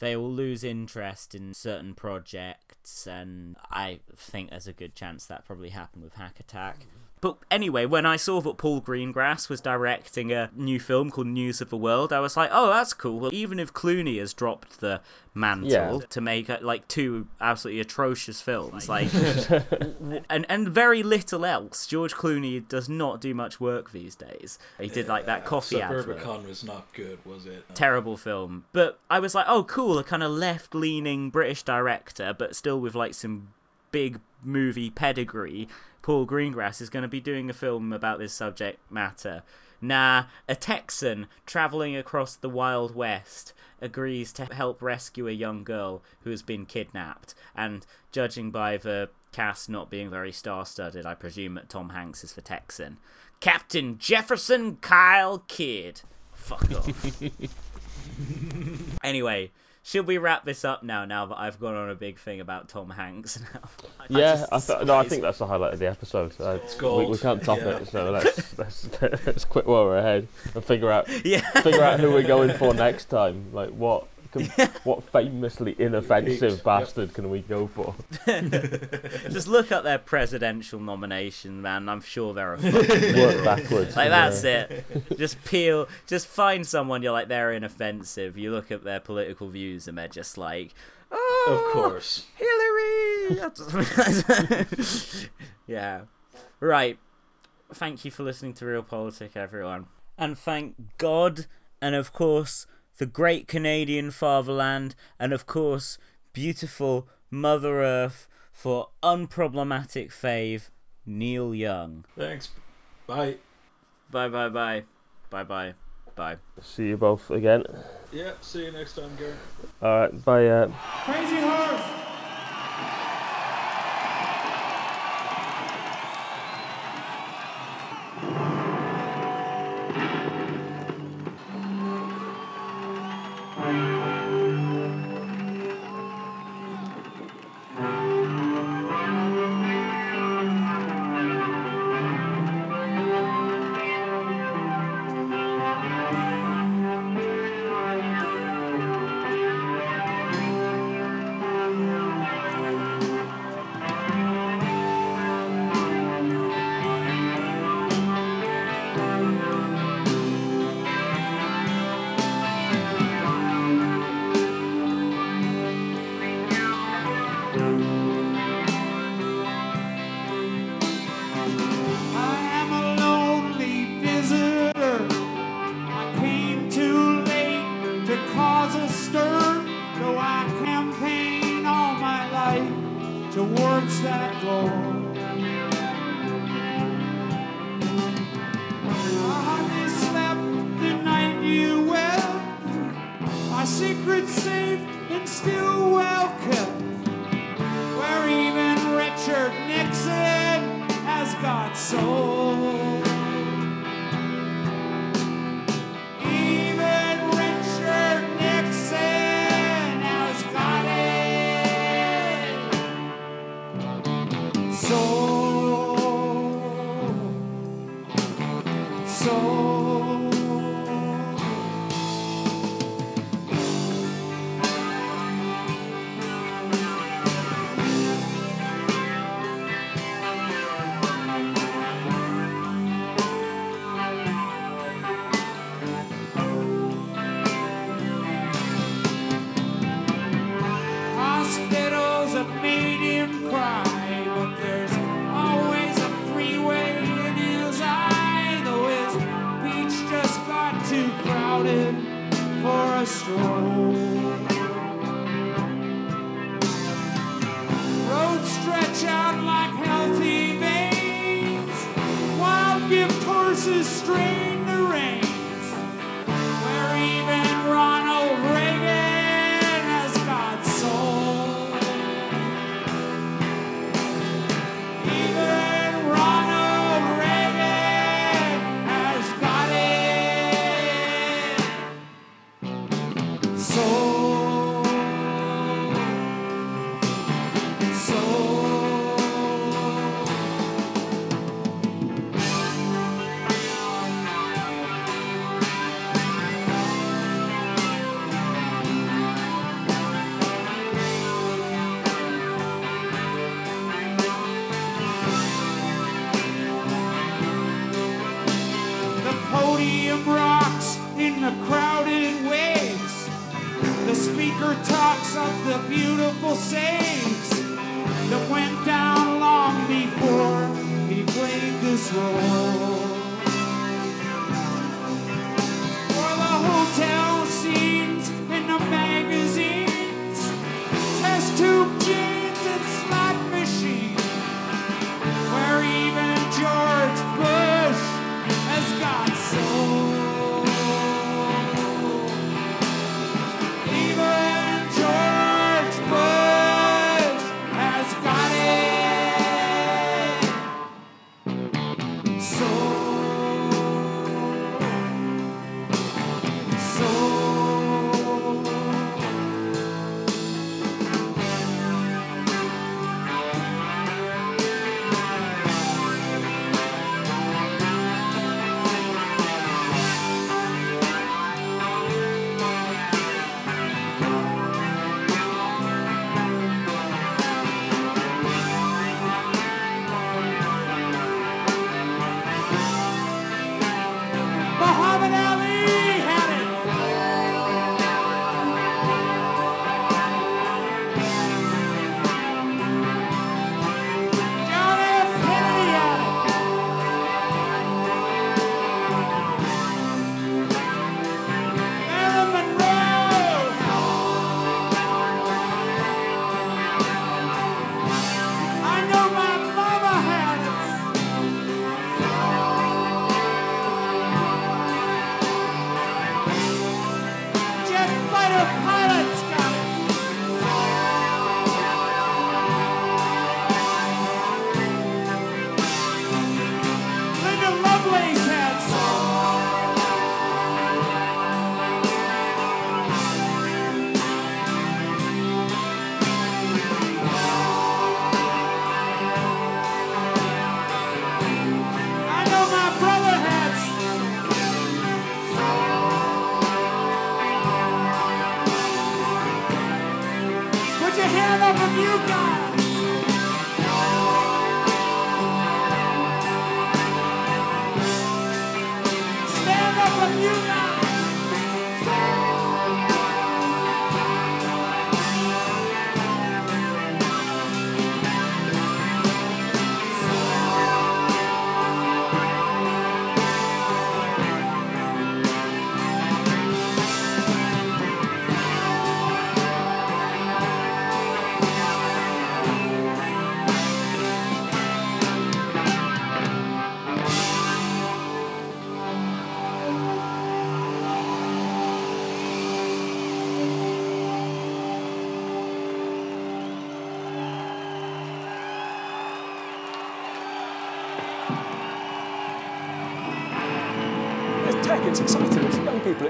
they will lose interest in certain projects, and I think there's a good chance that probably happened with Hack Attack. But anyway, when I saw that Paul Greengrass was directing a new film called News of the World, I was like, oh, that's cool. Well, even if Clooney has dropped the mantle Yeah. to make uh, like two absolutely atrocious films, like, and and very little else. George Clooney does not do much work these days. He did like that coffee advert Suburbicon was not good, was it? terrible film. But I was like, oh, cool, a kind of left leaning British director, but still with like some big movie pedigree. Paul Greengrass is going to be doing a film about this subject matter. Nah, a Texan traveling across the Wild West agrees to help rescue a young girl who has been kidnapped. And judging by the cast not being very star studded, I presume that Tom Hanks is the Texan. Captain Jefferson Kyle Kidd. Fuck off. anyway, should we wrap this up now? Now that I've gone on a big thing about Tom Hanks now. Yeah, just I th- no, I think that's the highlight of the episode. Uh, we, we can't top yeah. it, so let's, let's let's quit while we're ahead and figure out Yeah. figure out who we're going for next time. Like what can, what famously inoffensive Yep. bastard can we go for? Just look at their presidential nomination, man. I'm sure they're a fucking Work backwards. Like yeah. that's it. Just peel. Just find someone you're like they're inoffensive. You look at their political views and they're just like, oh, Of course. Hillary. yeah. Right. Thank you for listening to Real Politic, everyone. And thank God, and of course, the great Canadian fatherland, and of course, beautiful Mother Earth for unproblematic fave, Neil Young. Thanks. Bye. Bye bye bye. Bye bye. Bye. See you both again. Yeah, see you next time, Gary. All right, bye. Uh, Crazy horse!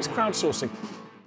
Crowdsourcing.